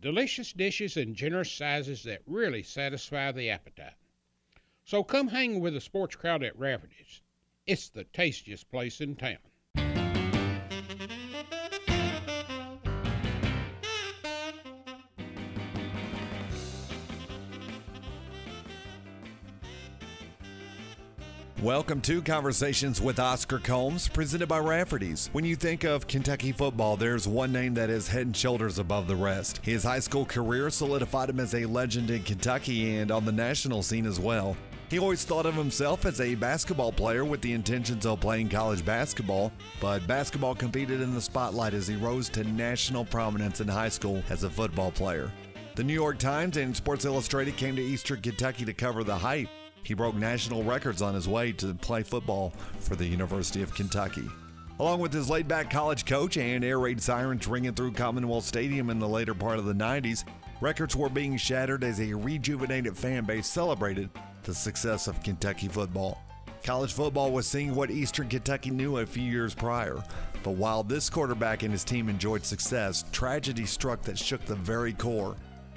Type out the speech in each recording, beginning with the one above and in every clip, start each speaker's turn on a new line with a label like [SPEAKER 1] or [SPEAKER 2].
[SPEAKER 1] delicious dishes in generous sizes that really satisfy the appetite. So come hang with the sports crowd at Rafferty's. It's the tastiest place in town.
[SPEAKER 2] Welcome to Conversations with Oscar Combs, presented by Rafferty's. When you think of Kentucky football, there's one name that is head and shoulders above the rest. His high school career solidified him as a legend in Kentucky and on the national scene as well. He always thought of himself as a basketball player with the intentions of playing college basketball, but basketball competed in the spotlight as he rose to national prominence in high school as a football player. The New York Times and Sports Illustrated came to Eastern Kentucky to cover the hype. He broke national records on his way to play football for the University of Kentucky. Along with his laid back college coach and air raid sirens ringing through Commonwealth Stadium in the later part of the 90s, records were being shattered as a rejuvenated fan base celebrated the success of Kentucky football. College football was seeing what Eastern Kentucky knew a few years prior. But while this quarterback and his team enjoyed success, tragedy struck that shook the very core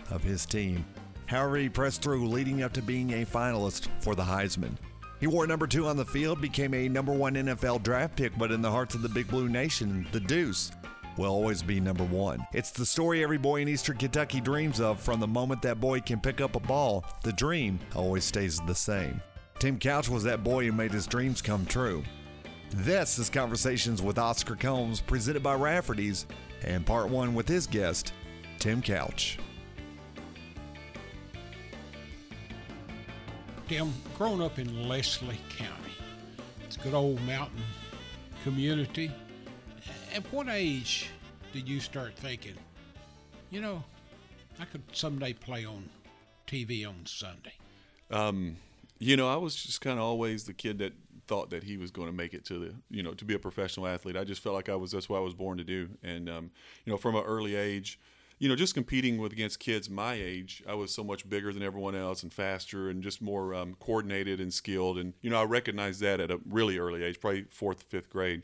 [SPEAKER 2] of his team. However, he pressed through, leading up to being a finalist for the Heisman. He wore number two on the field, became a number one NFL draft pick, but in the hearts of the Big Blue Nation, the Deuce will always be number one. It's the story every boy in Eastern Kentucky dreams of from the moment that boy can pick up a ball. The dream always stays the same. Tim Couch was that boy who made his dreams come true. This is Conversations with Oscar Combs, presented by Rafferty's, and part one with his guest, Tim Couch.
[SPEAKER 1] Tim, growing up in Leslie County, it's a good old mountain community. At what age did you start thinking, you know, I could someday play on TV on Sunday?
[SPEAKER 3] Um, you know, I was just kind of always the kid that thought that he was going to make it to the, you know, to be a professional athlete. I just felt like I was, that's what I was born to do. And, um, you know, from an early age, you know, just competing with against kids my age, I was so much bigger than everyone else and faster and just more um, coordinated and skilled. And you know, I recognized that at a really early age, probably fourth, fifth grade.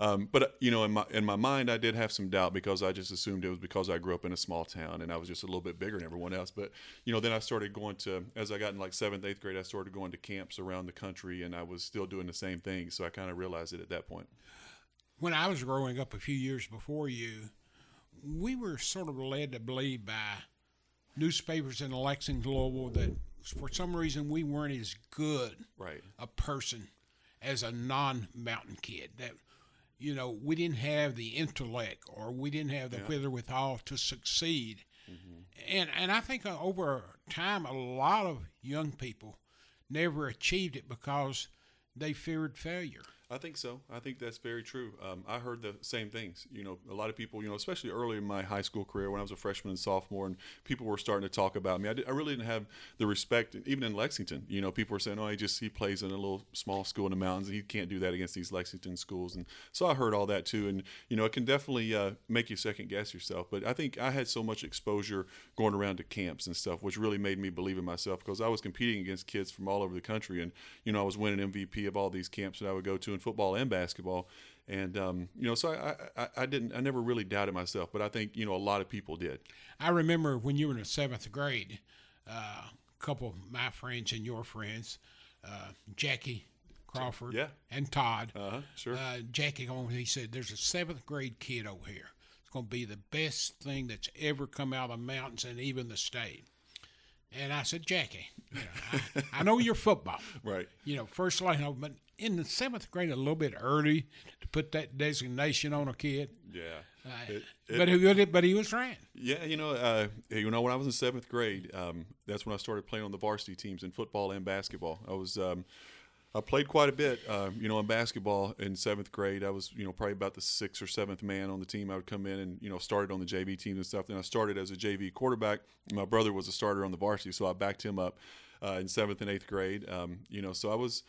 [SPEAKER 3] Um, but you know, in my in my mind, I did have some doubt because I just assumed it was because I grew up in a small town and I was just a little bit bigger than everyone else. But you know, then I started going to as I got in like seventh, eighth grade, I started going to camps around the country, and I was still doing the same thing. So I kind of realized it at that point.
[SPEAKER 1] When I was growing up a few years before you, we were sort of led to believe by newspapers in Lexington, Louisville, that for some reason we weren't as good
[SPEAKER 3] right.
[SPEAKER 1] a person as a non-mountain kid. That you know we didn't have the intellect or we didn't have the yeah. wherewithal to succeed. Mm-hmm. And and I think uh, over time a lot of young people never achieved it because they feared failure.
[SPEAKER 3] I think so. I think that's very true. Um, I heard the same things. You know, a lot of people, you know, especially early in my high school career when I was a freshman and sophomore, and people were starting to talk about me. I, did, I really didn't have the respect, even in Lexington. You know, people were saying, "Oh, he just he plays in a little small school in the mountains. He can't do that against these Lexington schools." And so I heard all that too. And you know, it can definitely uh, make you second guess yourself. But I think I had so much exposure going around to camps and stuff, which really made me believe in myself because I was competing against kids from all over the country, and you know, I was winning MVP of all these camps that I would go to in football and basketball. And um, you know, so I, I, I didn't, I never really doubted myself, but I think you know a lot of people did.
[SPEAKER 1] I remember when you were in the seventh grade, uh, a couple of my friends and your friends, uh, Jackie Crawford,
[SPEAKER 3] yeah.
[SPEAKER 1] and Todd.
[SPEAKER 3] Uh-huh, sure.
[SPEAKER 1] Uh, Jackie, he said, "There's a seventh grade kid over here. It's going to be the best thing that's ever come out of the mountains and even the state." And I said, Jackie, you know, I, I, know you're football.
[SPEAKER 3] Right.
[SPEAKER 1] You know, first line, of but in the seventh grade, a little bit early to put that designation on a kid.
[SPEAKER 3] Yeah.
[SPEAKER 1] Uh, it, it, but he but he was trying.
[SPEAKER 3] Yeah, you know, uh, you know, when I was in seventh grade, um, that's when I started playing on the varsity teams in football and basketball. I was um, I played quite a bit. Uh, you know, in basketball in seventh grade, I was you know probably about the sixth or seventh man on the team. I would come in and you know started on the JV team and stuff. Then I started as a JV quarterback. My brother was a starter on the varsity, so I backed him up uh, in seventh and eighth grade. Um, you know, so I was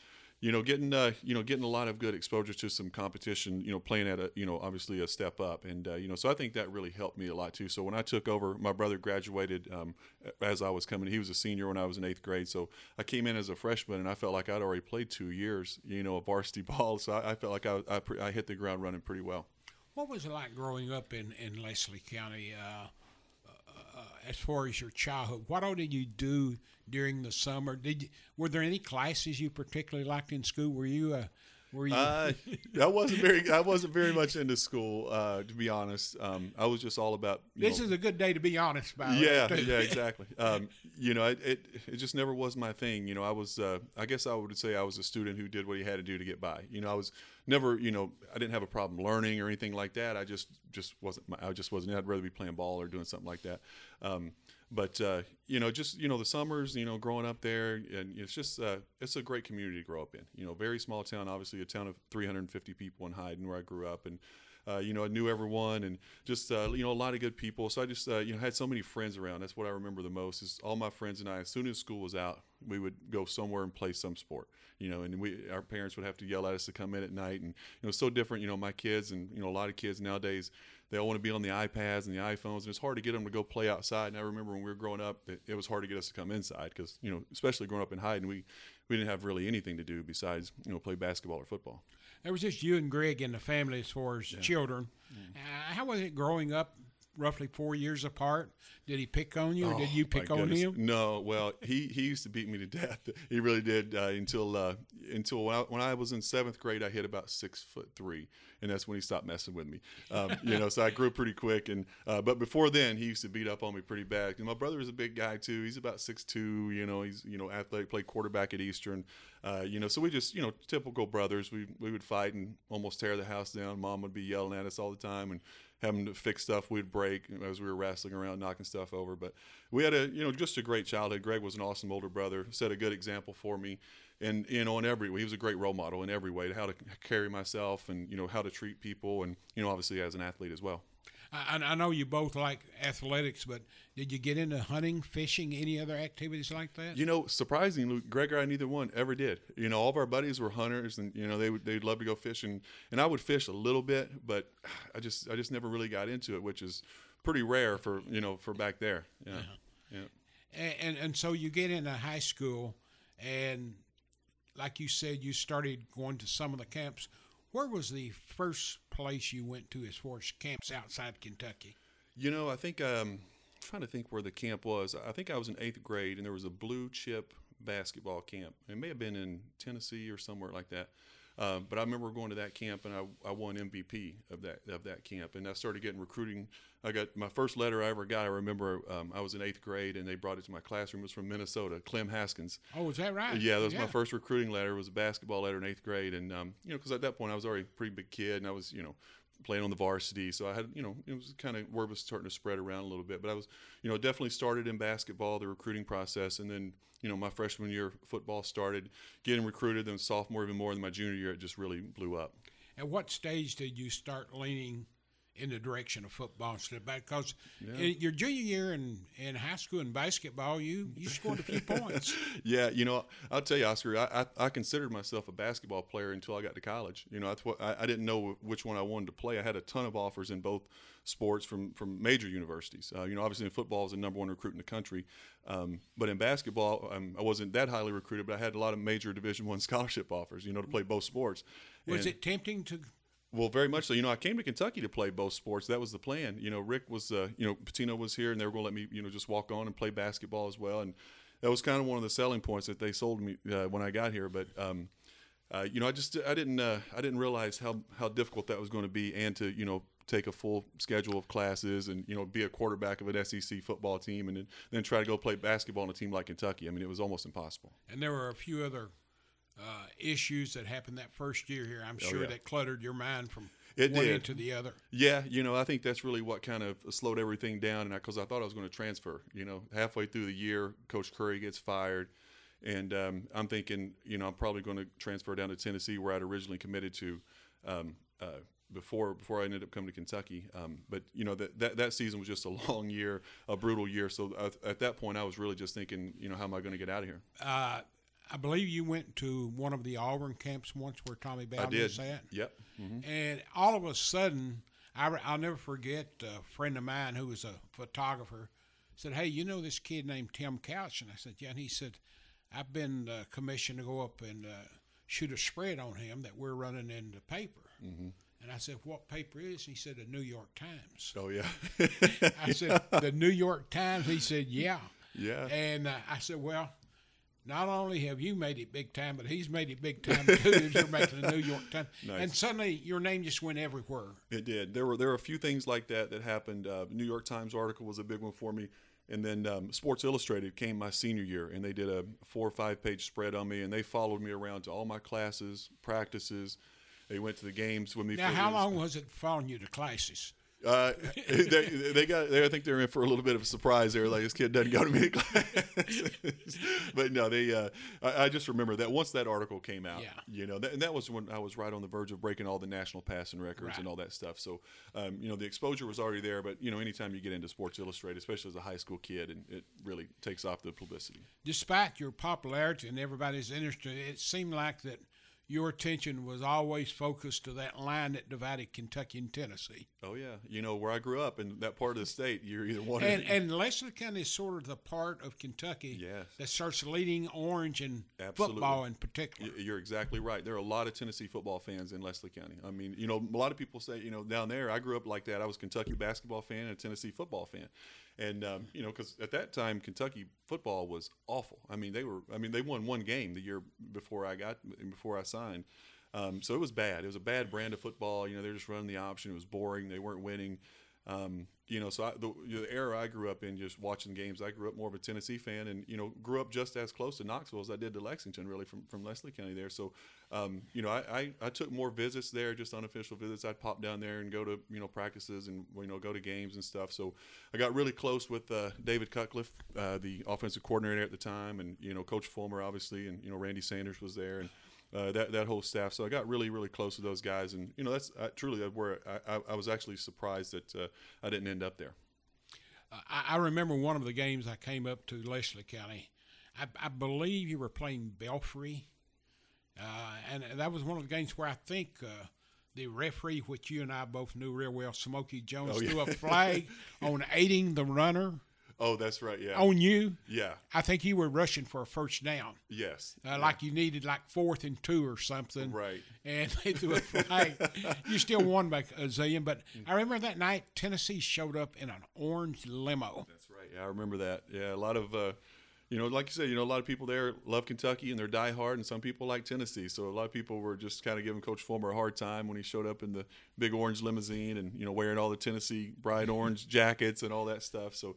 [SPEAKER 3] you know, getting uh, you know getting a lot of good exposure to some competition. You know, playing at a you know obviously a step up, and uh, you know, so I think that really helped me a lot too. So when I took over, my brother graduated um, as I was coming. He was a senior when I was in eighth grade, so I came in as a freshman, and I felt like I'd already played two years, you know, of varsity ball. So I, I felt like I, I, I, hit the ground running pretty well.
[SPEAKER 1] What was it like growing up in in Leslie County? Uh, as far as your childhood, what all did you do during the summer? Did you, were there any classes you particularly liked in school? Were you a were you?
[SPEAKER 3] Uh, I wasn't very. I wasn't very much into school, uh, to be honest. Um, I was just all about.
[SPEAKER 1] This know, is a good day to be honest about.
[SPEAKER 3] Yeah, yeah, exactly. Um, you know, it, it, it just never was my thing. You know, I was. Uh, I guess I would say I was a student who did what he had to do to get by. You know, I was never. You know, I didn't have a problem learning or anything like that. I just just wasn't. I just wasn't. I'd rather be playing ball or doing something like that. Um, but uh, you know, just you know, the summers, you know, growing up there, and it's just uh, it's a great community to grow up in. You know, very small town, obviously a town of 350 people in Hyden, where I grew up, and uh, you know, I knew everyone, and just uh, you know, a lot of good people. So I just uh, you know had so many friends around. That's what I remember the most. Is all my friends and I. As soon as school was out, we would go somewhere and play some sport. You know, and we our parents would have to yell at us to come in at night, and you know, so different. You know, my kids and you know, a lot of kids nowadays they all want to be on the iPads and the iPhones, and it's hard to get them to go play outside. And I remember when we were growing up, it, it was hard to get us to come inside because you know, especially growing up in Hyden, we we didn't have really anything to do besides you know play basketball or football.
[SPEAKER 1] There was just you and Greg and the family as far as yeah. children. Mm. Uh, how was it growing up roughly four years apart. Did he pick on you, or oh, did you pick on him?
[SPEAKER 3] No. Well, he, he used to beat me to death. He really did uh, until uh, until when I, when I was in seventh grade. I hit about six foot three, and that's when he stopped messing with me. Um, you know, so I grew pretty quick. And uh, but before then, he used to beat up on me pretty bad. And my brother is a big guy too. He's about six two. You know, he's you know athletic. Played quarterback at Eastern. Uh, you know, so we just you know typical brothers. We we would fight and almost tear the house down. Mom would be yelling at us all the time, and having to fix stuff we'd break as we were wrestling around, knocking stuff over. But we had a, you know, just a great childhood. Greg was an awesome older brother, set a good example for me. And, you know, in every way, he was a great role model in every way, to how to carry myself and, you know, how to treat people and, you know, obviously as an athlete as well.
[SPEAKER 1] I, I, know you both like athletics, but did you get into hunting, fishing, any other activities like that?
[SPEAKER 3] You know, surprisingly, Greg or I neither one ever did. You know, all of our buddies were hunters, and you know they would they'd love to go fishing, and I would fish a little bit, but I just I just never really got into it, which is pretty rare for you know for back there. Yeah, yeah.
[SPEAKER 1] yeah. And, and and so you get into high school, and like you said, you started going to some of the camps. Where was the first place you went to as far as camps outside Kentucky?
[SPEAKER 3] You know, I think um, I'm trying to think where the camp was. I think I was in eighth grade, and there was a blue chip basketball camp. It may have been in Tennessee or somewhere like that. Um, but I remember going to that camp and I, I won MVP of that of that camp, and I started getting recruiting. I got my first letter I ever got. I remember um, I was in eighth grade and they brought it to my classroom. It was from Minnesota, Clem Haskins.
[SPEAKER 1] Oh, is that right?
[SPEAKER 3] Yeah, that was yeah. my first recruiting letter. It was a basketball letter in eighth grade, and um, you know, because at that point I was already a pretty big kid, and I was you know playing on the varsity. So I had, you know, it was kind of word was starting to spread around a little bit. But I was, you know, definitely started in basketball, the recruiting process, and then, you know, my freshman year football started getting recruited. Then sophomore, even more. Than my junior year, it just really blew up.
[SPEAKER 1] At what stage did you start leaning in the direction of football instead of because yeah. your junior year in, in high school in basketball, you you scored a few points.
[SPEAKER 3] Yeah, you know, I'll tell you, Oscar, I, I, I, considered myself a basketball player until I got to college. You know, that's what I, I didn't know which one I wanted to play. I had a ton of offers in both sports from from major universities. Uh, you know, obviously in football, I was the number one recruit in the country, um, but in basketball, um, I wasn't that highly recruited. But I had a lot of major Division One scholarship offers. You know, to play both sports.
[SPEAKER 1] Was and, it tempting to
[SPEAKER 3] well, very much so. You know, I came to Kentucky to play both sports. That was the plan. You know, Rick was, uh, you know, Pitino was here, and they were going to let me, you know, just walk on and play basketball as well. And that was kind of one of the selling points that they sold me uh, when I got here. But, um, uh, you know, I just I didn't uh, I didn't realize how how difficult that was going to be, and to you know take a full schedule of classes and you know be a quarterback of an SEC football team, and then, then try to go play basketball on a team like Kentucky. I mean, it was almost impossible.
[SPEAKER 1] And there were a few other uh, issues that happened that first year here. I'm oh, sure yeah. that cluttered your mind from it one did. into the other.
[SPEAKER 3] Yeah, you know, I think that's really what kind of slowed everything down, and because I, I, thought I was going to transfer. You know, halfway through the year, Coach Curry gets fired, and um, I'm thinking, you know, I'm probably going to transfer down to Tennessee, where I'd originally committed to. Um, uh, before before I ended up coming to Kentucky. Um, but you know that, that that season was just a long year, a brutal year. So at, at that point, I was really just thinking, you know, how am I going to get out of here?
[SPEAKER 1] Uh, I believe you went to one of the Auburn camps once where Tommy Bowden was at.
[SPEAKER 3] Yep. Mm-hmm.
[SPEAKER 1] And all of a sudden, I, will never forget a friend of mine who was a photographer said, "Hey, you know this kid named Tim Couch?" And I said, "Yeah." And he said, "I've been uh, commissioned to go up and uh, shoot a spread on him that we're running in the paper." Mm-hmm. And I said, "What paper is?" He said, "The New York Times."
[SPEAKER 3] Oh yeah.
[SPEAKER 1] I said, "The New York Times." He said, "Yeah."
[SPEAKER 3] Yeah.
[SPEAKER 1] And uh, I said, "Well." Not only have you made it big time, but he's made it big time too. as you're making the New York Times, nice. and suddenly your name just went everywhere.
[SPEAKER 3] It did. There were there were a few things like that that happened. Uh, New York Times article was a big one for me. And then um, Sports Illustrated came my senior year, and they did a four or five page spread on me, and they followed me around to all my classes, practices. They went to the games with me.
[SPEAKER 1] Now, how long was it following you to classes?
[SPEAKER 3] Uh, they, they got. They, I think they're in for a little bit of a surprise there. Like this kid doesn't go to many class. but no, they. Uh, I, I, just remember that once that article came out,
[SPEAKER 1] yeah.
[SPEAKER 3] you know, that, and that was when I was right on the verge of breaking all the national passing records
[SPEAKER 1] right.
[SPEAKER 3] and all that stuff. So, um, you know, the exposure was already there. But you know, anytime you get into Sports Illustrated, especially as a high school kid, and it really takes off the publicity.
[SPEAKER 1] Despite your popularity and everybody's interest, it seemed like that your attention was always focused to that line that divided Kentucky and Tennessee.
[SPEAKER 3] Oh yeah, you know where I grew up in that part of the state. You're either one.
[SPEAKER 1] And, and Leslie County is sort of the part of Kentucky
[SPEAKER 3] yes.
[SPEAKER 1] that starts leading orange and Absolutely. football in particular.
[SPEAKER 3] You're exactly right. There are a lot of Tennessee football fans in Leslie County. I mean, you know, a lot of people say, you know, down there, I grew up like that. I was a Kentucky basketball fan and a Tennessee football fan and um, you know because at that time Kentucky football was awful. I mean they were I mean they won one game the year before I got before I signed, um, so it was bad. It was a bad brand of football. You know they're just running the option. It was boring. They weren't winning. Um, you know, so I, the, the, era I grew up in, just watching games, I grew up more of a Tennessee fan, and you know, grew up just as close to Knoxville as I did to Lexington, really from, from Leslie County there. So, um, you know, I, I, I, took more visits there, just unofficial visits. I'd pop down there and go to you know practices and you know go to games and stuff. So, I got really close with uh, David Cutcliffe, uh, the offensive coordinator at the time, and you know Coach Fulmer, obviously, and you know Randy Sanders was there, and uh, that that whole staff. So I got really really close to those guys, and you know that's uh, truly where I, I, I, was actually surprised that uh, I didn't end up there.
[SPEAKER 1] I, I, remember one of the games I came up to Leslie County. I, I believe you were playing Belfry, uh, and that was one of the games where I think uh, the referee, which you and I both knew real well, Smokey Jones, oh, yeah. threw a flag on aiding the runner.
[SPEAKER 3] Oh, that's right. Yeah.
[SPEAKER 1] On you.
[SPEAKER 3] Yeah.
[SPEAKER 1] I think you were rushing for a first down.
[SPEAKER 3] Yes.
[SPEAKER 1] Uh, yeah. Like you needed like fourth and two or something.
[SPEAKER 3] Right.
[SPEAKER 1] And they threw a flag. you still won by a zillion, but I remember that night Tennessee showed up in an orange limo.
[SPEAKER 3] That's right. Yeah, I remember that. Yeah, a lot of. Uh, you know, like you said, you know, a lot of people there love Kentucky and they're diehard, and some people like Tennessee. So a lot of people were just kind of giving Coach Fulmer a hard time when he showed up in the big orange limousine and you know wearing all the Tennessee bright orange jackets and all that stuff. So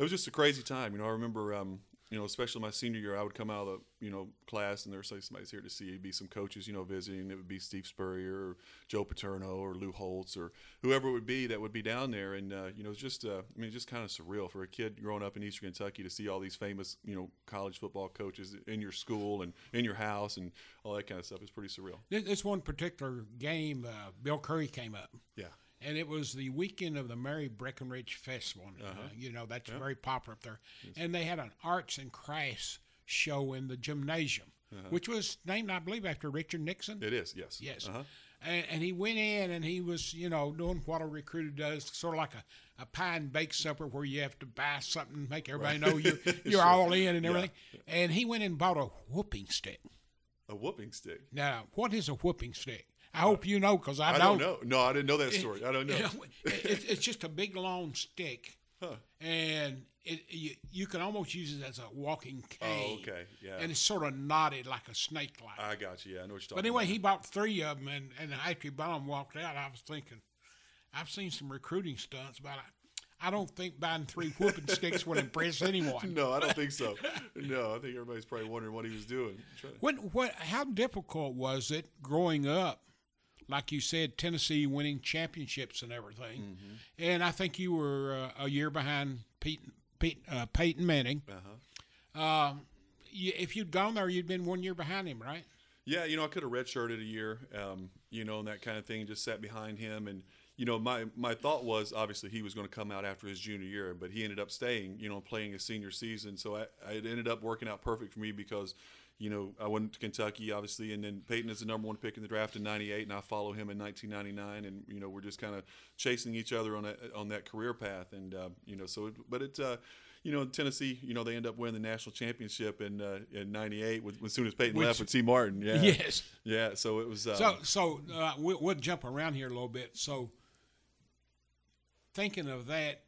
[SPEAKER 3] it was just a crazy time. You know, I remember, um, you know, especially my senior year, I would come out of the, you know, class and there'd say somebody's here to see. It'd be some coaches, you know, visiting. It would be Steve Spurrier or Joe Paterno or Lou Holtz or whoever it would be that would be down there. And, uh, you know, it's just, uh, I mean, just kind of surreal for a kid growing up in Eastern Kentucky to see all these famous, you know, college football coaches in your school and in your house and all that kind of stuff. It's pretty surreal.
[SPEAKER 1] This one particular game, uh, Bill Curry came up.
[SPEAKER 3] Yeah
[SPEAKER 1] and it was the weekend of the Mary Breckinridge Festival. Uh-huh. Uh, you know, that's very popular up there. Yes. And they had an arts and crafts show in the gymnasium, uh-huh. which was named, I believe, after Richard Nixon.
[SPEAKER 3] It is, yes.
[SPEAKER 1] Yes. Uh-huh. And, and, he went in and he was, you know, doing what a recruiter does, sort of like a, a pie and bake supper where you have to buy something, make everybody right. know you're, you're sure. all in and everything. Yeah. And he went and bought a whooping stick.
[SPEAKER 3] A whooping stick?
[SPEAKER 1] Now, what is a whooping stick? I hope you know because I,
[SPEAKER 3] I
[SPEAKER 1] don't.
[SPEAKER 3] know. No, I didn't know that story. I don't know.
[SPEAKER 1] it, it's just a big long stick, huh. and it, you, you can almost use it as a walking cane.
[SPEAKER 3] Oh, okay, yeah.
[SPEAKER 1] And it's sort of knotted like a snake like.
[SPEAKER 3] I got you. Yeah, I know what you're talking.
[SPEAKER 1] But anyway,
[SPEAKER 3] about.
[SPEAKER 1] he bought three of them, and and after them, walked out. I was thinking, I've seen some recruiting stunts, but I, I don't think buying three whooping sticks would impress anyone.
[SPEAKER 3] No, I don't think so. No, I think everybody's probably wondering what he was doing.
[SPEAKER 1] When, what, how difficult was it growing up like you said, Tennessee winning championships and everything. Mm-hmm. And I think you were uh, a year behind Pete, Pete uh, Peyton Manning. Uh-huh. Uh, you, if you'd gone there, you'd been one year behind him, right?
[SPEAKER 3] Yeah, you know, I could have redshirted a year, um, you know, and that kind of thing. Just sat behind him, and you know, my my thought was obviously he was going to come out after his junior year, but he ended up staying, you know, playing his senior season. So I, I it ended up working out perfect for me because, you know, I went to Kentucky obviously, and then Peyton is the number one pick in the draft in '98, and I follow him in 1999, and you know, we're just kind of chasing each other on that on that career path, and uh, you know, so it, but it's. Uh, you know, Tennessee, you know, they end up winning the national championship in uh, in '98 with as soon as Peyton
[SPEAKER 1] Which-
[SPEAKER 3] left with Tee Martin. Yeah,
[SPEAKER 1] Yes.
[SPEAKER 3] yeah. So it was. Uh,
[SPEAKER 1] So, so uh, we, we'll jump around here a little bit. So, thinking of that,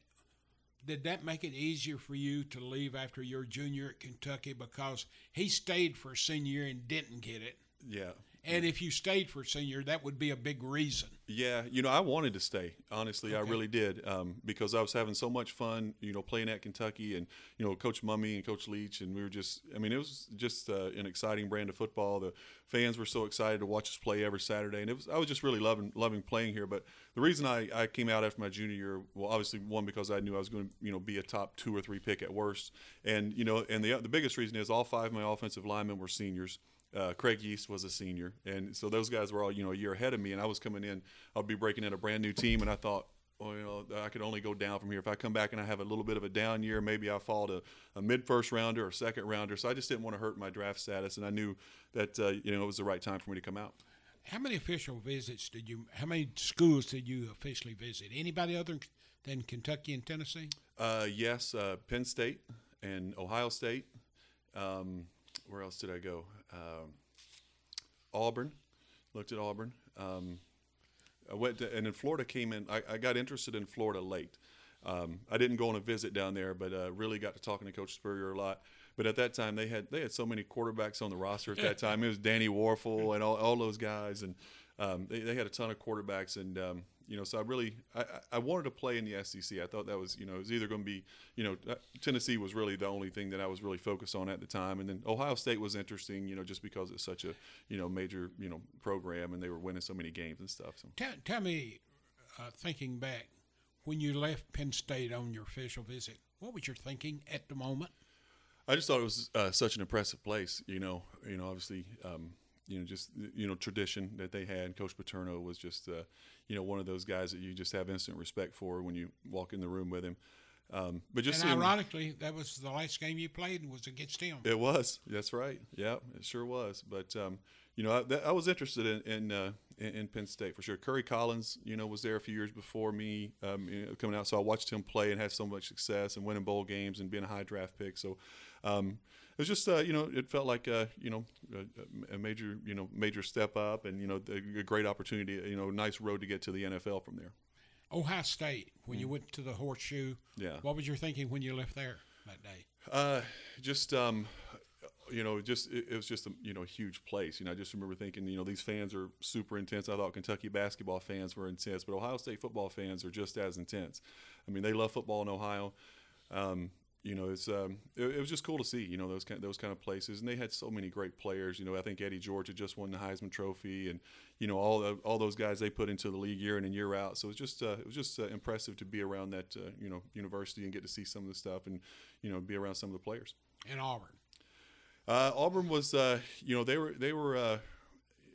[SPEAKER 1] did that make it easier for you to leave after your junior at Kentucky because he stayed for senior and didn't get it?
[SPEAKER 3] yeah,
[SPEAKER 1] And if you stayed for senior, that would be a big reason.
[SPEAKER 3] Yeah, you know, I wanted to stay. Honestly, I really did um, because I was having so much fun. You know, playing at Kentucky and you know, Coach Mumme and Coach Leach, and we were just. I mean, it was just uh, an exciting brand of football. The fans were so excited to watch us play every Saturday, and it was. I was just really loving loving playing here. But the reason I, I came out after my junior year, well, obviously one because I knew I was going to you know be a top two or three pick at worst, and you know, and the the biggest reason is all five of my offensive linemen were seniors. Uh, Craig Yeast was a senior, and so those guys were all you know a year ahead of me, and I was coming in. I'll be breaking in a brand new team, and I thought, well, you know, I could only go down from here. If I come back and I have a little bit of a down year, maybe I fall to a mid first rounder or second rounder. So I just didn't want to hurt my draft status, and I knew that uh, you know it was the right time for me to come out.
[SPEAKER 1] How many official visits did you? How many schools did you officially visit? Anybody other than Kentucky and Tennessee?
[SPEAKER 3] Uh, yes, uh, Penn State and Ohio State. Um, where else did I go? Um, Auburn. Looked at Auburn. Um, I went to, and then Florida came in. I, I got interested in Florida late. Um, I didn't go on a visit down there, but uh, really got to talking to Coach Spurrier a lot. But at that time, they had they had so many quarterbacks on the roster at that time. It was Danny Wuerffel and all, all those guys, and um, they, they had a ton of quarterbacks. And um, you know, so I really I, I- wanted to play in the SEC. I thought that was you know it was either going to be you know uh, Tennessee was really the only thing that I was really focused on at the time, and then Ohio State was interesting. You know, just because it's such a you know major you know program and they were winning so many games and stuff. So.
[SPEAKER 1] Tell, tell me, uh, thinking back, when you left Penn State on your official visit, what was your thinking at the moment?
[SPEAKER 3] I just thought it was uh, such an impressive place. You know, you know, obviously, um, you know, just you know, tradition that they had. Coach Paterno was just, uh, you know, one of those guys that you just have instant respect for when you walk in the room with him. Um, but just
[SPEAKER 1] and ironically, that was the last game you played and was against him.
[SPEAKER 3] it was. That's right. Yeah, it sure was. But um, you know, I, that, I was interested in in, uh, in in Penn State for sure. Kerry Collins, you know, was there a few years before me um, you know, coming out, so I watched him play and had so much success and winning bowl games and being a high draft pick. So um, was just uh, you know, it felt like uh, you know a, a major you know major step up and you know a, a great opportunity. You know, nice road to get to the NFL from there.
[SPEAKER 1] Ohio State, when you went to the horseshoe,
[SPEAKER 3] Yeah.
[SPEAKER 1] what was your thinking when you left there that day?
[SPEAKER 3] Uh, just um, you know, just it, it was just a you know a huge place. You know, I just remember thinking, you know, these fans are super intense. I thought Kentucky basketball fans were intense, but Ohio State football fans are just as intense. I mean, they love football in Ohio. Um, you know, it's um, it, it was just cool to see. You know, those kind those kind of places, and they had so many great players. You know, I think Eddie George had just won the Heisman Trophy, and you know all the, all those guys they put into the league year in and year out. So it was just uh, it was just uh, impressive to be around that uh, you know university and get to see some of the stuff, and you know be around some of the players.
[SPEAKER 1] In Auburn.
[SPEAKER 3] Uh, Auburn was, uh, you know, they were they were, uh,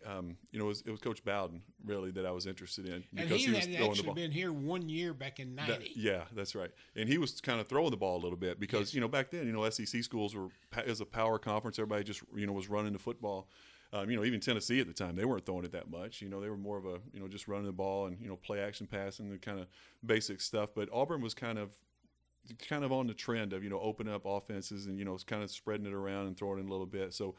[SPEAKER 3] um, you know, it was, it was Coach Bowden really that I was interested in
[SPEAKER 1] And
[SPEAKER 3] because
[SPEAKER 1] he,
[SPEAKER 3] he, was
[SPEAKER 1] had
[SPEAKER 3] throwing the ball.
[SPEAKER 1] been here one year back in 90.
[SPEAKER 3] That- yeah, that's right. And he was kind of throwing the ball a little bit because you know back then, you know, SEC schools were as a power conference. Everybody just you know was running the football. Um, you know, even Tennessee at the time, they weren't throwing it that much. You know, they were more of a you know just running the ball and you know play action passing the kind of basic stuff. But Auburn was kind of kind of on the trend of you know opening up offenses and you know kind of spreading it around and throwing it a little bit. So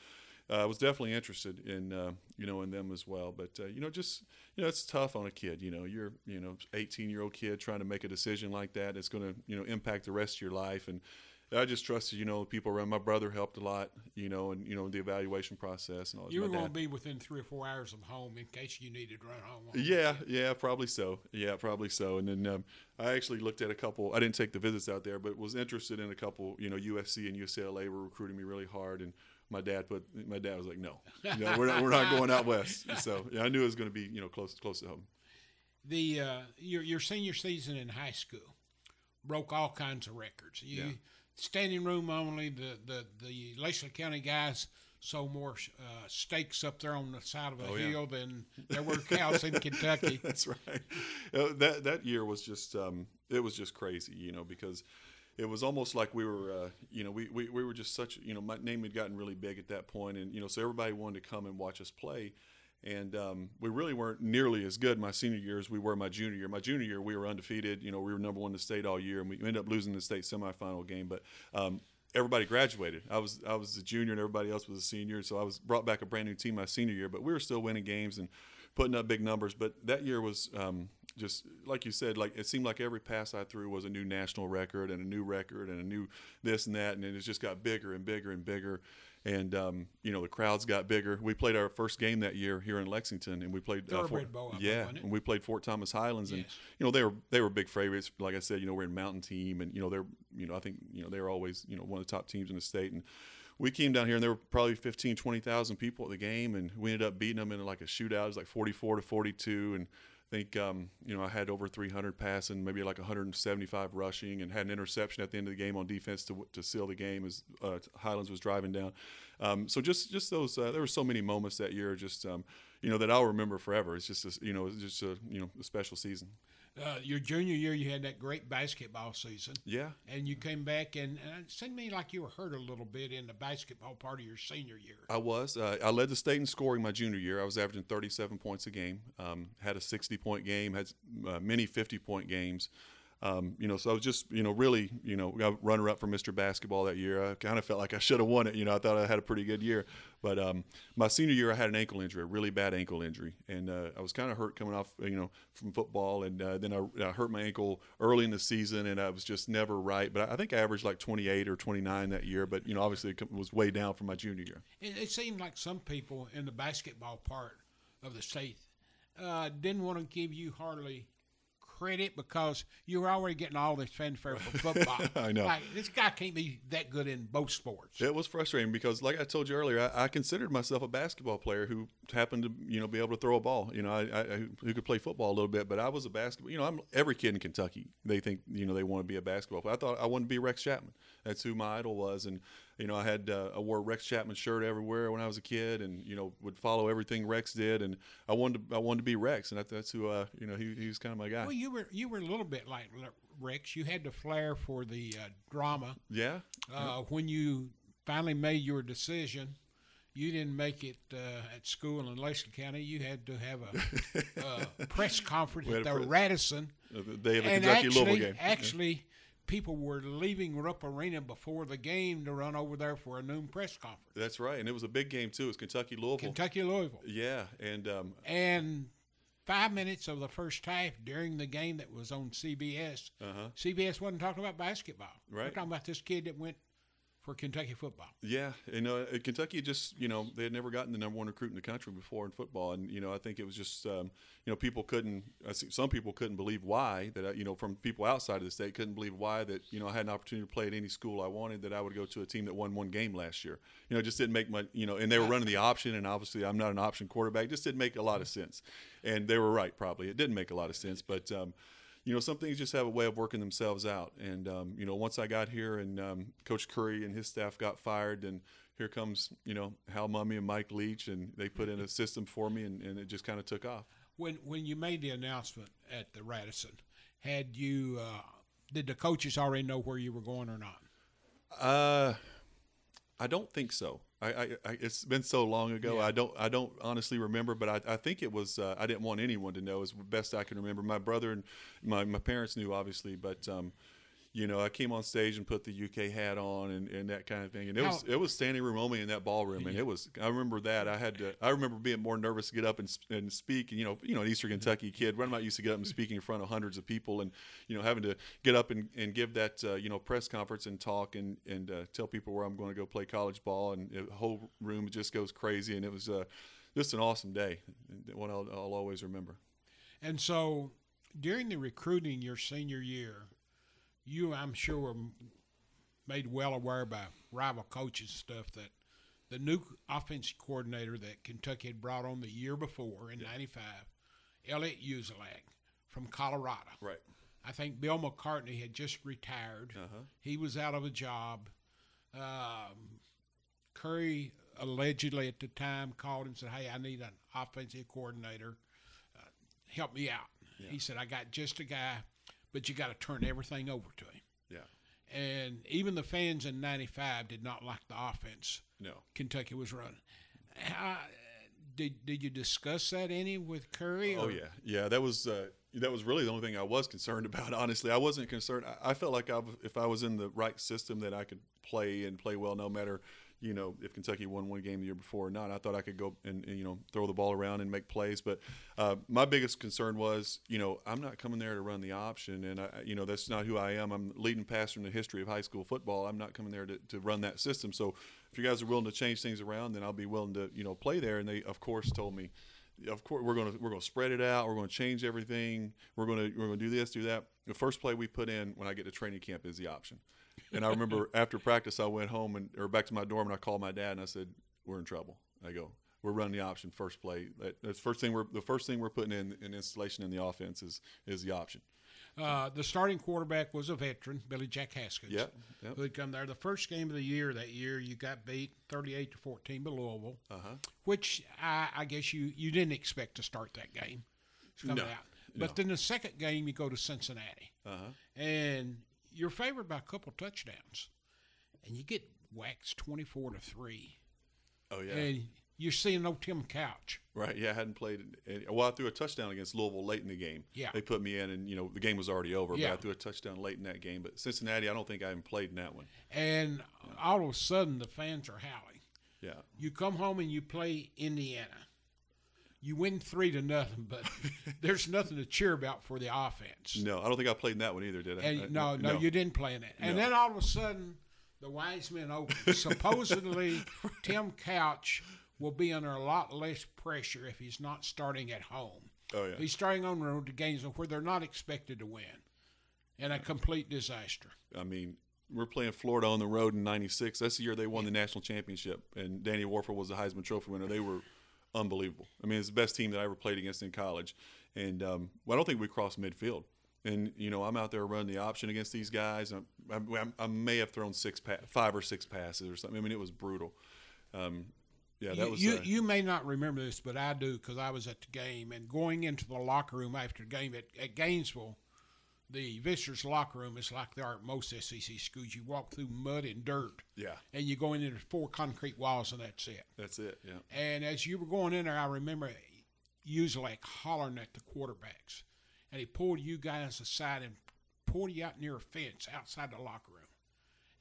[SPEAKER 3] I was definitely interested in uh, you know in them as well. But uh, you know just you know it's tough on a kid. You know you're you know 18 year old kid trying to make a decision like that. It's going to you know impact the rest of your life and. I just trusted, you know, people around. My brother helped a lot, you know, and you know the evaluation process and all. that.
[SPEAKER 1] You were going to be within three or four hours of home in case you needed to run home.
[SPEAKER 3] Yeah, yeah, probably so. Yeah, probably so. And then um, I actually looked at a couple. I didn't take the visits out there, but was interested in a couple. You know, USC and UCLA were recruiting me really hard, and my dad put. My dad was like, "No, no, we're not, we're not going out west." So yeah, I knew it was going to be you know close close to home.
[SPEAKER 1] The uh, your your senior season in high school broke all kinds of records. You
[SPEAKER 3] Yeah.
[SPEAKER 1] standing room only. The the the Leslie County guys sold more uh, steaks up there on the side of a
[SPEAKER 3] Oh, yeah.
[SPEAKER 1] hill than there were cows in Kentucky.
[SPEAKER 3] That's right. Uh, that that year was just um, it was just crazy, you know, because it was almost like we were, uh, you know, we, we, we were just such, you know, my name had gotten really big at that point, and you know, so everybody wanted to come and watch us play. And um, we really weren't nearly as good my senior year as we were my junior year. My junior year, we were undefeated. You know, we were number one in the state all year, and we ended up losing the state semifinal game. But um, everybody graduated. I was I was a junior, and everybody else was a senior. So I was brought back a brand new team my senior year. But we were still winning games and putting up big numbers. But that year was um, just like you said. Like it seemed like every pass I threw was a new national record and a new record and a new this and that, and it just got bigger and bigger and bigger. And um, you know the crowds got bigger. We played our first game that year here in Lexington, and we played uh, Fort-
[SPEAKER 1] I
[SPEAKER 3] yeah, and we played Fort Thomas Highlands, and
[SPEAKER 1] Yes.
[SPEAKER 3] you know they were they were big favorites. Like I said, you know we're in mountain team, and you know they're you know I think you know they were always you know one of the top teams in the state, and we came down here and there were probably 15 20,000 people at the game and we ended up beating them in like a shootout it was like 44 to 42 and think um, you know I had over 300 passing maybe like 175 rushing and had an interception at the end of the game on defense to, to seal the game as uh, Highlands was driving down. Um, so just just those uh, there were so many moments that year just um, you know that I'll remember forever. It's just a, you know just a you know a special season
[SPEAKER 1] Uh, your junior year, you had that great basketball season,
[SPEAKER 3] yeah
[SPEAKER 1] and you came back and, and it seemed to me like you were hurt a little bit in the basketball part of your senior year.
[SPEAKER 3] I was. Uh, I led the state in scoring my junior year. I was averaging 37 points a game. Um, had a 60 point game. Had uh, many 50 point games. Um, you know, so I was just, you know, really, you know, got runner up for Mr. Basketball that year. I kind of felt like I should have won it. You know, I thought I had a pretty good year. But um, my senior year, I had an ankle injury, a really bad ankle injury, and uh, I was kind of hurt coming off, you know, from football. And uh, then I, I hurt my ankle early in the season, and I was just never right. But I think I averaged like 28 or 29 that year. But you know, obviously, it was way down from my junior year.
[SPEAKER 1] It, it seemed like some people in the basketball part of the state uh, didn't want to give you hardly credit because you were already getting all this fanfare for football.
[SPEAKER 3] I know.
[SPEAKER 1] Like, this guy can't be that good in both sports.
[SPEAKER 3] It was frustrating because, like I told you earlier, I, I considered myself a basketball player who happened to, you know, be able to throw a ball. You know, I, I who could play football a little bit, but I was a basketball. You know, I'm every kid in Kentucky. They think, you know, they want to be a basketball player. I thought I wanted to be Rex Chapman. That's who my idol was, and you know, I had uh, I wore a Rex Chapman shirt everywhere when I was a kid, and you know, would follow everything Rex did, and I wanted to, I wanted to be Rex, and that, that's who, uh, you know, he, he was kind of my guy.
[SPEAKER 1] Well, you were you were a little bit like Rex. You had the flair for the uh, drama.
[SPEAKER 3] yeah,
[SPEAKER 1] Uh, when you finally made your decision, you didn't make it uh, at school in Leslie County. You had to have a, uh press conference at the
[SPEAKER 3] a
[SPEAKER 1] Radisson.
[SPEAKER 3] Uh, the day of the Kentucky
[SPEAKER 1] actually,
[SPEAKER 3] Louisville game.
[SPEAKER 1] actually, people were leaving Rupp Arena before the game to run over there for a noon press conference.
[SPEAKER 3] That's right, and it was a big game too. It was Kentucky Louisville.
[SPEAKER 1] Kentucky Louisville.
[SPEAKER 3] Yeah, and um,
[SPEAKER 1] And five minutes of the first half during the game that was on CBS,
[SPEAKER 3] uh-huh.
[SPEAKER 1] CBS wasn't talking about basketball.
[SPEAKER 3] Right.
[SPEAKER 1] They're talking about this kid that went for Kentucky football.
[SPEAKER 3] Yeah, know, uh, Kentucky just, you know, they had never gotten the number one recruit in the country before in football, and you know, I think it was just, um, you know, people couldn't, some people couldn't believe why that, you know, from people outside of the state couldn't believe why that, you know, I had an opportunity to play at any school I wanted, that I would go to a team that won one game last year. You know, just didn't make my, you know, and they were running the option, and obviously I'm not an option quarterback, just didn't make a lot of sense, and they were right probably, it didn't make a lot of sense, but. Um, you know, some things just have a way of working themselves out. And um, you know, once I got here and um, Coach Curry and his staff got fired, and here comes you know Hal Mumme and Mike Leach, and they put in a system for me, and, and it just kind of took off.
[SPEAKER 1] When when you made the announcement at the Radisson, had you uh, did the coaches already know where you were going or not?
[SPEAKER 3] Uh, I don't think so. I, I, I it's been so long ago.
[SPEAKER 1] Yeah.
[SPEAKER 3] I don't I don't honestly remember, but I, I think it was. Uh, I didn't want anyone to know. As best I can remember. My brother and my, my parents knew obviously, but um, you know, I came on stage and put the UK hat on and, and that kind of thing, and it was it was standing room only in that ballroom, and it was. I remember that. I had to. I remember being more nervous to get up and, and speak. And you know, you know, an Eastern Kentucky kid. When I used to get up and speak in front of hundreds of people, and you know, having to get up and, and give that uh, you know press conference and talk and and uh, tell people where I'm going to go play college ball, and the whole room just goes crazy, and it was uh, just an awesome day, one I'll, I'll always remember.
[SPEAKER 1] And so during the recruiting your senior year, you I'm sure were made well aware by rival coaches stuff that the new offensive coordinator that Kentucky had brought on the year before in '95, Elliot Uzelac from Colorado.
[SPEAKER 3] Right.
[SPEAKER 1] I think Bill McCartney had just retired.
[SPEAKER 3] Uh-huh.
[SPEAKER 1] He was out of a job. Um, Curry allegedly at the time called him and said, "Hey, I need an offensive coordinator. Uh, help me out." He said, "I got just a guy, but you got to turn everything over to him."
[SPEAKER 3] Yeah.
[SPEAKER 1] And even the fans in '95 did not like the offense
[SPEAKER 3] No.
[SPEAKER 1] Kentucky was running. How, did did you discuss that any with Curry?
[SPEAKER 3] Oh yeah, yeah. That was uh, that was really the only thing I was concerned about. Honestly, I wasn't concerned. I, I felt like I, if I was in the right system, that I could play and play well, no matter you know if Kentucky won one game the year before or not. I thought I could go and, and, you know throw the ball around and make plays. But uh, my biggest concern was you know I'm not coming there to run the option, and I, you know that's not who I am. I'm leading passer in the history of high school football. I'm not coming there to, to run that system. So if you guys are willing to change things around, then I'll be willing to you know play there. And they of course told me of course we're to we're to spread it out. We're to change everything. We're to we're to do this, do that. The first play we put in when I get to training camp is the option. And I remember after practice, I went home and or back to my dorm and I called my dad and I said, "We're in trouble." I go, "We're running the option first play. That, that's first thing we're the first thing we're putting in in installation in the offense is is the option."
[SPEAKER 1] Uh, the starting quarterback was a veteran, Billy Jack Haskins.
[SPEAKER 3] Yep, yep.
[SPEAKER 1] Who had come there. The first game of the year that year, you got beat 38 to 14 by Louisville,
[SPEAKER 3] Uh huh.
[SPEAKER 1] which I, I guess you, you didn't expect to start that game.
[SPEAKER 3] No,
[SPEAKER 1] out. But then the second game, you go to Cincinnati,
[SPEAKER 3] Uh huh.
[SPEAKER 1] and you're favored by a couple touchdowns, and you get waxed 24 to 3.
[SPEAKER 3] Oh yeah.
[SPEAKER 1] And you're seeing no Tim Couch.
[SPEAKER 3] Right. Yeah, I hadn't played. Any, well, I threw a touchdown against Louisville late in the game.
[SPEAKER 1] Yeah.
[SPEAKER 3] They put me in, and you know the game was already over.
[SPEAKER 1] Yeah.
[SPEAKER 3] But I threw a touchdown late in that game. But Cincinnati, I don't think I even played in that one.
[SPEAKER 1] And all of a sudden, the fans are howling.
[SPEAKER 3] Yeah.
[SPEAKER 1] You come home and you play Indiana. You win three to nothing, but there's nothing to cheer about for the offense.
[SPEAKER 3] No, I don't think I played in that one either. Did I?
[SPEAKER 1] And uh,
[SPEAKER 3] I-
[SPEAKER 1] no, no, you didn't play in it. And
[SPEAKER 3] No.
[SPEAKER 1] then all of a sudden, the wise men open. Supposedly, Tim Couch will be under a lot less pressure if he's not starting at home.
[SPEAKER 3] Oh yeah.
[SPEAKER 1] He's starting on the road to games where they're not expected to win, and a complete disaster.
[SPEAKER 3] I mean, we're playing Florida on the road in '96. That's the year they won the national championship, and Danny Wuerffel was the Heisman Trophy winner. They were unbelievable. I mean, it's the best team that I ever played against in college, and um, well, I don't think we crossed midfield. And you know, I'm out there running the option against these guys. I'm, I'm, I may have thrown six, pa- five or six passes or something. I mean, it was brutal. Um, yeah, that
[SPEAKER 1] you,
[SPEAKER 3] was.
[SPEAKER 1] you,
[SPEAKER 3] uh,
[SPEAKER 1] you may not remember this, but I do because I was at the game and going into the locker room after the game at, at Gainesville. The visitors' locker room is like they are at most SEC schools. You walk through mud and dirt,
[SPEAKER 3] yeah,
[SPEAKER 1] and you go in there, there's four concrete walls, and that's it.
[SPEAKER 3] that's it. Yeah.
[SPEAKER 1] And as you were going in there, I remember you was like hollering at the quarterbacks, and he pulled you guys aside and pulled you out near a fence outside the locker room.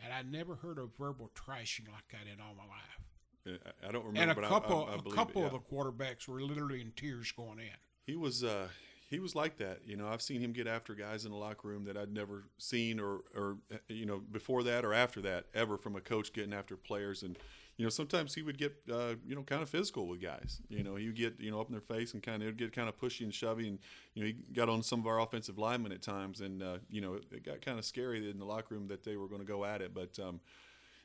[SPEAKER 1] And I never heard of verbal trashing like that in all my life.
[SPEAKER 3] I- I don't remember,
[SPEAKER 1] And a
[SPEAKER 3] but
[SPEAKER 1] couple,
[SPEAKER 3] I, I,
[SPEAKER 1] a
[SPEAKER 3] believe
[SPEAKER 1] couple
[SPEAKER 3] it,
[SPEAKER 1] of the quarterbacks were literally in tears going in.
[SPEAKER 3] He was uh, he was like that. You know, I've seen him get after guys in the locker room that I'd never seen or or you know before that or after that ever from a coach getting after players. And you know, sometimes he would get uh, you know kind of physical with guys. You know, he would get you know up in their face and kind of would get kind of pushy and shovey. And you know, he got on some of our offensive linemen at times. And uh, you know, it got kind of scary in the locker room that they were going to go at it. But um,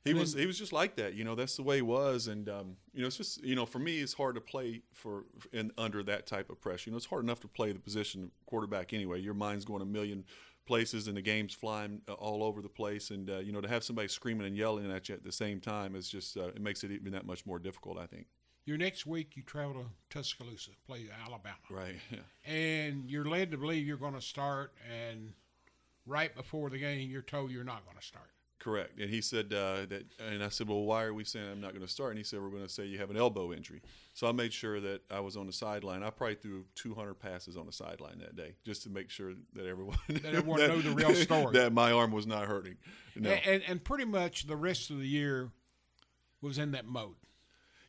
[SPEAKER 3] he was he was just like that, you know. That's the way he was, and um, you know, it's just you know, for me, it's hard to play for in under that type of pressure. You know, it's hard enough to play the position of quarterback anyway. Your mind's going a million places, and the game's flying uh, all over the place, and uh, you know, to have somebody screaming and yelling at you at the same time is just uh, it makes it even that much more difficult. I think.
[SPEAKER 1] Your next week, you travel to Tuscaloosa, play Alabama,
[SPEAKER 3] Right. Yeah.
[SPEAKER 1] and you're led to believe you're going to start, and right before the game, you're told you're not going to start.
[SPEAKER 3] Correct. And he said uh, that, and I said, well, why are we saying I'm not going to start? And he said, we're going to say you have an elbow injury. So I made sure that I was on the sideline. I probably threw 200 passes on the sideline that day just to make sure that everyone that
[SPEAKER 1] everyone knew the real story.
[SPEAKER 3] That my arm was not hurting. No.
[SPEAKER 1] And, and and pretty much the rest of the year was in that mode.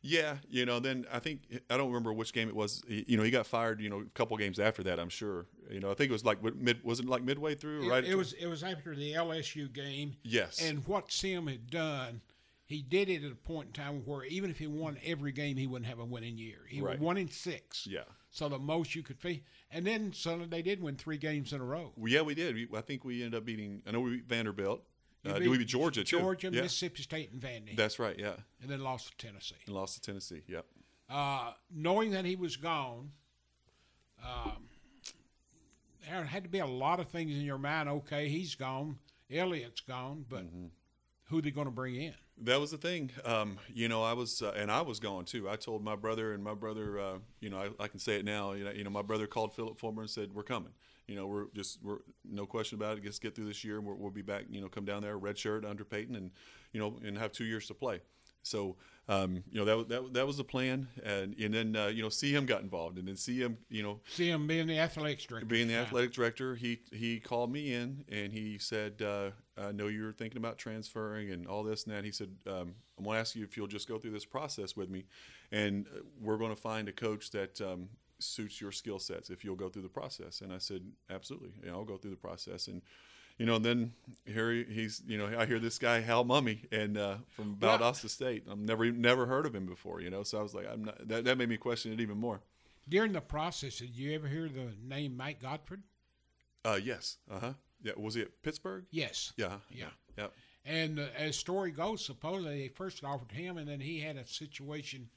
[SPEAKER 3] Yeah, you know. Then I think I don't remember which game it was. You know, he got fired. You know, a couple games after that. I'm sure. You know, I think it was like mid. Was it like midway through?
[SPEAKER 1] It,
[SPEAKER 3] right.
[SPEAKER 1] it was it was after the LSU game.
[SPEAKER 3] Yes.
[SPEAKER 1] And what CM had done, he did it at a point in time where even if he won every game, he wouldn't have a winning year. He
[SPEAKER 3] Right.
[SPEAKER 1] was one in six.
[SPEAKER 3] Yeah.
[SPEAKER 1] So the most you could fee. And then suddenly they did win three games in a row.
[SPEAKER 3] Well, yeah, we did. We, I think we ended up beating. I know we beat Vanderbilt. Uh,
[SPEAKER 1] beat
[SPEAKER 3] Georgia?
[SPEAKER 1] Georgia,
[SPEAKER 3] yeah.
[SPEAKER 1] Mississippi State, and Vandy.
[SPEAKER 3] That's right. Yeah.
[SPEAKER 1] and then lost to Tennessee.
[SPEAKER 3] And lost to Tennessee. Yep.
[SPEAKER 1] Uh, knowing that he was gone, um, there had to be a lot of things in your mind. Okay, he's gone. Elliott's gone, but
[SPEAKER 3] Mm-hmm.
[SPEAKER 1] who they going to bring in?
[SPEAKER 3] That was the thing. Um, you know, I was, uh, and I was gone too. I told my brother, and my brother, uh, you know, I, I can say it now. You know, you know, my brother called Philip Fulmer and said, "We're coming." You know, we're just, we're no question about it. Just get through this year, and we're, we'll be back. You know, come down there, red shirt under Peyton, and you know, and have two years to play. So, um, you know, that, was- that that was the plan, and and then uh, you know, CM got involved, and then CM, you know,
[SPEAKER 1] CM being the athletics director.
[SPEAKER 3] being the
[SPEAKER 1] time.
[SPEAKER 3] athletic director, he he called me in and he said, uh, "I know you're thinking about transferring and all this and that." He said, um, "I want to ask you if you'll just go through this process with me, and uh, we're going to find a coach that um, suits your skill sets if you'll go through the process." And I said, "Absolutely, yeah, I'll go through the process." And you know, then Harry, he's, you know, I hear this guy Hal Mumme and uh, from Valdosta State. I've never never heard of him before, you know. So I was like, I'm not. That, that made me question it even more.
[SPEAKER 1] During the process, did you ever hear the name Mike Gottfried?
[SPEAKER 3] Uh, yes. Uh huh. Yeah. Was he at Pittsburgh?
[SPEAKER 1] Yes.
[SPEAKER 3] Yeah.
[SPEAKER 1] Yeah.
[SPEAKER 3] Yeah.
[SPEAKER 1] And uh, as story goes, supposedly they first offered him, and then he had a situation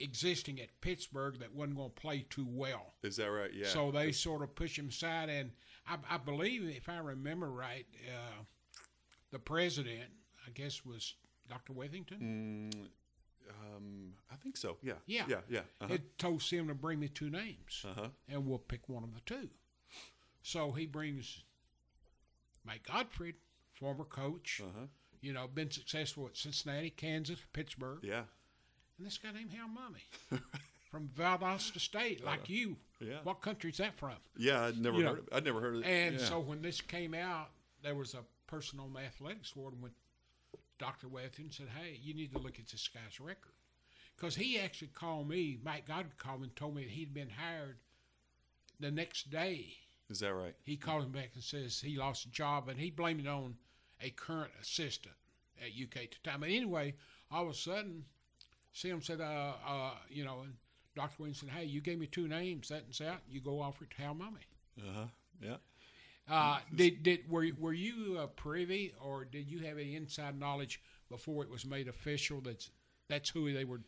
[SPEAKER 1] existing at Pittsburgh that wasn't going to play too well.
[SPEAKER 3] Is that right? Yeah.
[SPEAKER 1] So they sort of pushed him aside, and I, I believe, if I remember right, uh, the president, I guess, was Dr. Wethington.
[SPEAKER 3] Mm, um, I think so. Yeah.
[SPEAKER 1] Yeah.
[SPEAKER 3] Yeah. Yeah. Uh-huh.
[SPEAKER 1] It told him to bring me two names,
[SPEAKER 3] Uh-huh.
[SPEAKER 1] and we'll pick one of the two. So he brings Mike Gottfried, former coach,
[SPEAKER 3] Uh-huh.
[SPEAKER 1] you know, been successful at Cincinnati, Kansas, Pittsburgh,
[SPEAKER 3] Yeah.
[SPEAKER 1] And this guy named Hal Mumme from Valdosta State, uh, like you.
[SPEAKER 3] Yeah.
[SPEAKER 1] What country's that from?
[SPEAKER 3] Yeah. I'd never
[SPEAKER 1] You
[SPEAKER 3] heard.
[SPEAKER 1] know,
[SPEAKER 3] Of, I'd never heard of it.
[SPEAKER 1] And
[SPEAKER 3] yeah.
[SPEAKER 1] so when this came out, there was a person on the athletics board and went, Dr. Wethington said, hey, you need to look at this guy's record. Because he actually called me, Mike Gottfried called me and told me that he'd been hired the next day.
[SPEAKER 3] is that right?
[SPEAKER 1] He called him back and says he lost a job and he blamed it on a current assistant at UK at the time. But anyway, all of a sudden, Sim said, uh, uh, you know, and Dr. Wayne said, hey, you gave me two names, that and that. You go offer it to Hal Mumme.
[SPEAKER 3] Uh huh. Yeah.
[SPEAKER 1] Uh, did did were were you uh, privy, or did you have any inside knowledge before it was made official That's that's who they were?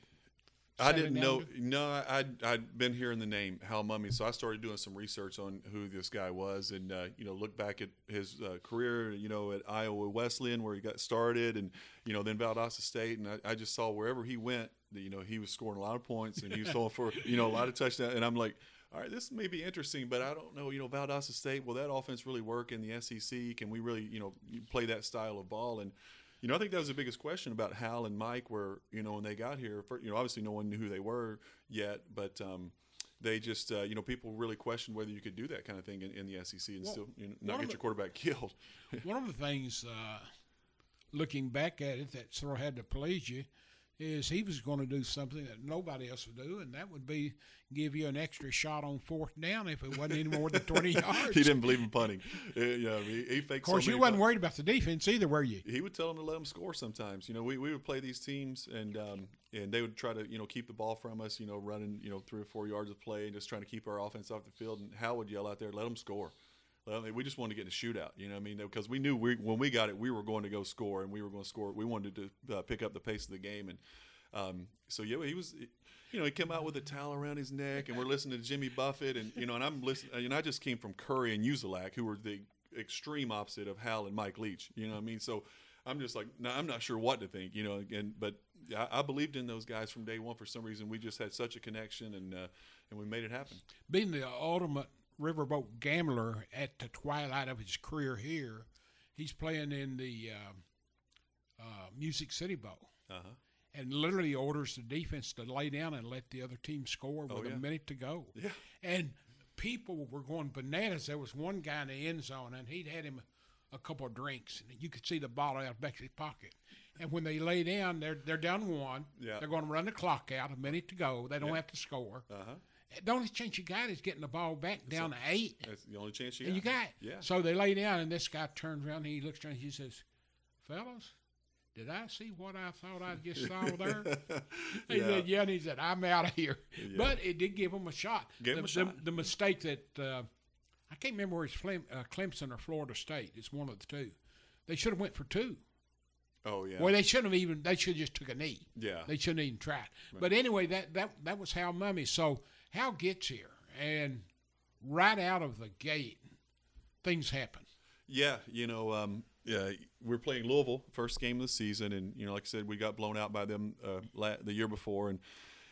[SPEAKER 3] I didn't know. No, I- I'd, I'd been hearing the name Hal Mumme, so I started doing some research on who this guy was, and uh, you know, look back at his uh, career, you know, at Iowa Wesleyan where he got started, and you know, then Valdosta State, and I, I just saw wherever he went, you know, he was scoring a lot of points, and he was throwing for you know a lot of touchdowns, and I'm like. All right, this may be interesting, but I don't know. You know, Valdosta State. Will that offense really work in the SEC? Can we really, you know, play that style of ball? And you know, I think that was the biggest question about Hal and Mike, where you know when they got here, for, you know, obviously no one knew who they were yet, but um, they just, uh, you know, people really questioned whether you could do that kind of thing in, in the SEC and
[SPEAKER 1] Well,
[SPEAKER 3] still you know, not get
[SPEAKER 1] the-
[SPEAKER 3] your quarterback killed.
[SPEAKER 1] One of the things, uh, looking back at it, that sort of had to please you, is he was going to do something that nobody else would do, and that would be give you an extra shot on fourth down if it wasn't any more than twenty yards.
[SPEAKER 3] he didn't believe in punting. Uh, yeah, he, he faked.
[SPEAKER 1] Of course,
[SPEAKER 3] so
[SPEAKER 1] you wasn't
[SPEAKER 3] punts.
[SPEAKER 1] worried about the defense either, were you?
[SPEAKER 3] he would tell them to let them score sometimes. You know, we, we would play these teams and um, and they would try to you know keep the ball from us. You know, running you know three or four yards of play and just trying to keep our offense off the field. And Hal would yell out there, "Let them score." Well, we just wanted to get in a shootout. You know, I mean, because we knew we, when we got it, we were going to go score and we were going to score. We wanted to uh, pick up the pace of the game and. Um, so yeah, he was, you know, he came out with a towel around his neck, and we're listening to Jimmy Buffett, and you know, and I'm listening, and I just came from Curry and Uzelac, who were the extreme opposite of Hal and Mike Leach. You know what I mean? So I'm just like, no, I'm not sure what to think. You know, and but I, I believed in those guys from day one. For some reason, we just had such a connection, and uh, and we made it happen.
[SPEAKER 1] being the ultimate riverboat gambler at the twilight of his career here, he's playing in the uh, uh, Music City Bowl
[SPEAKER 3] Uh huh.
[SPEAKER 1] and literally orders the defense to lay down and let the other team score with
[SPEAKER 3] Oh, yeah.
[SPEAKER 1] a minute to go.
[SPEAKER 3] Yeah.
[SPEAKER 1] And people were going bananas. There was one guy in the end zone, and he'd had him a couple of drinks, and you could see the ball out of the back of his pocket. And when they lay down, they're they're down one.
[SPEAKER 3] Yeah.
[SPEAKER 1] They're going to run the clock out, a minute to go. They don't
[SPEAKER 3] Yeah.
[SPEAKER 1] have to score.
[SPEAKER 3] Uh huh.
[SPEAKER 1] The only chance you got is getting the ball back down to eight.
[SPEAKER 3] That's the only chance you
[SPEAKER 1] And
[SPEAKER 3] got.
[SPEAKER 1] you got.
[SPEAKER 3] Yeah.
[SPEAKER 1] So they lay down, and this guy turns around and he looks around and he says, Fellas, did I see what I thought I just saw there? He
[SPEAKER 3] Yeah.
[SPEAKER 1] said, Yeah, and he said, I'm out of here.
[SPEAKER 3] Yeah.
[SPEAKER 1] But it did give him a shot.
[SPEAKER 3] Gave
[SPEAKER 1] the,
[SPEAKER 3] him a
[SPEAKER 1] the-
[SPEAKER 3] shot.
[SPEAKER 1] The, mistake that, uh, I can't remember where it's Flem, uh, Clemson or Florida State. It's one of the two. They should have went for two.
[SPEAKER 3] Oh yeah.
[SPEAKER 1] Well, they shouldn't have even, they should have just took a knee.
[SPEAKER 3] yeah.
[SPEAKER 1] They shouldn't even try. But anyway, that, that that was how Mumme. So Hal gets here, and right out of the gate, things happen.
[SPEAKER 3] Yeah, you know, um, yeah, we're playing Louisville first game of the season, and you know, like I said, we got blown out by them uh, la- the year before, and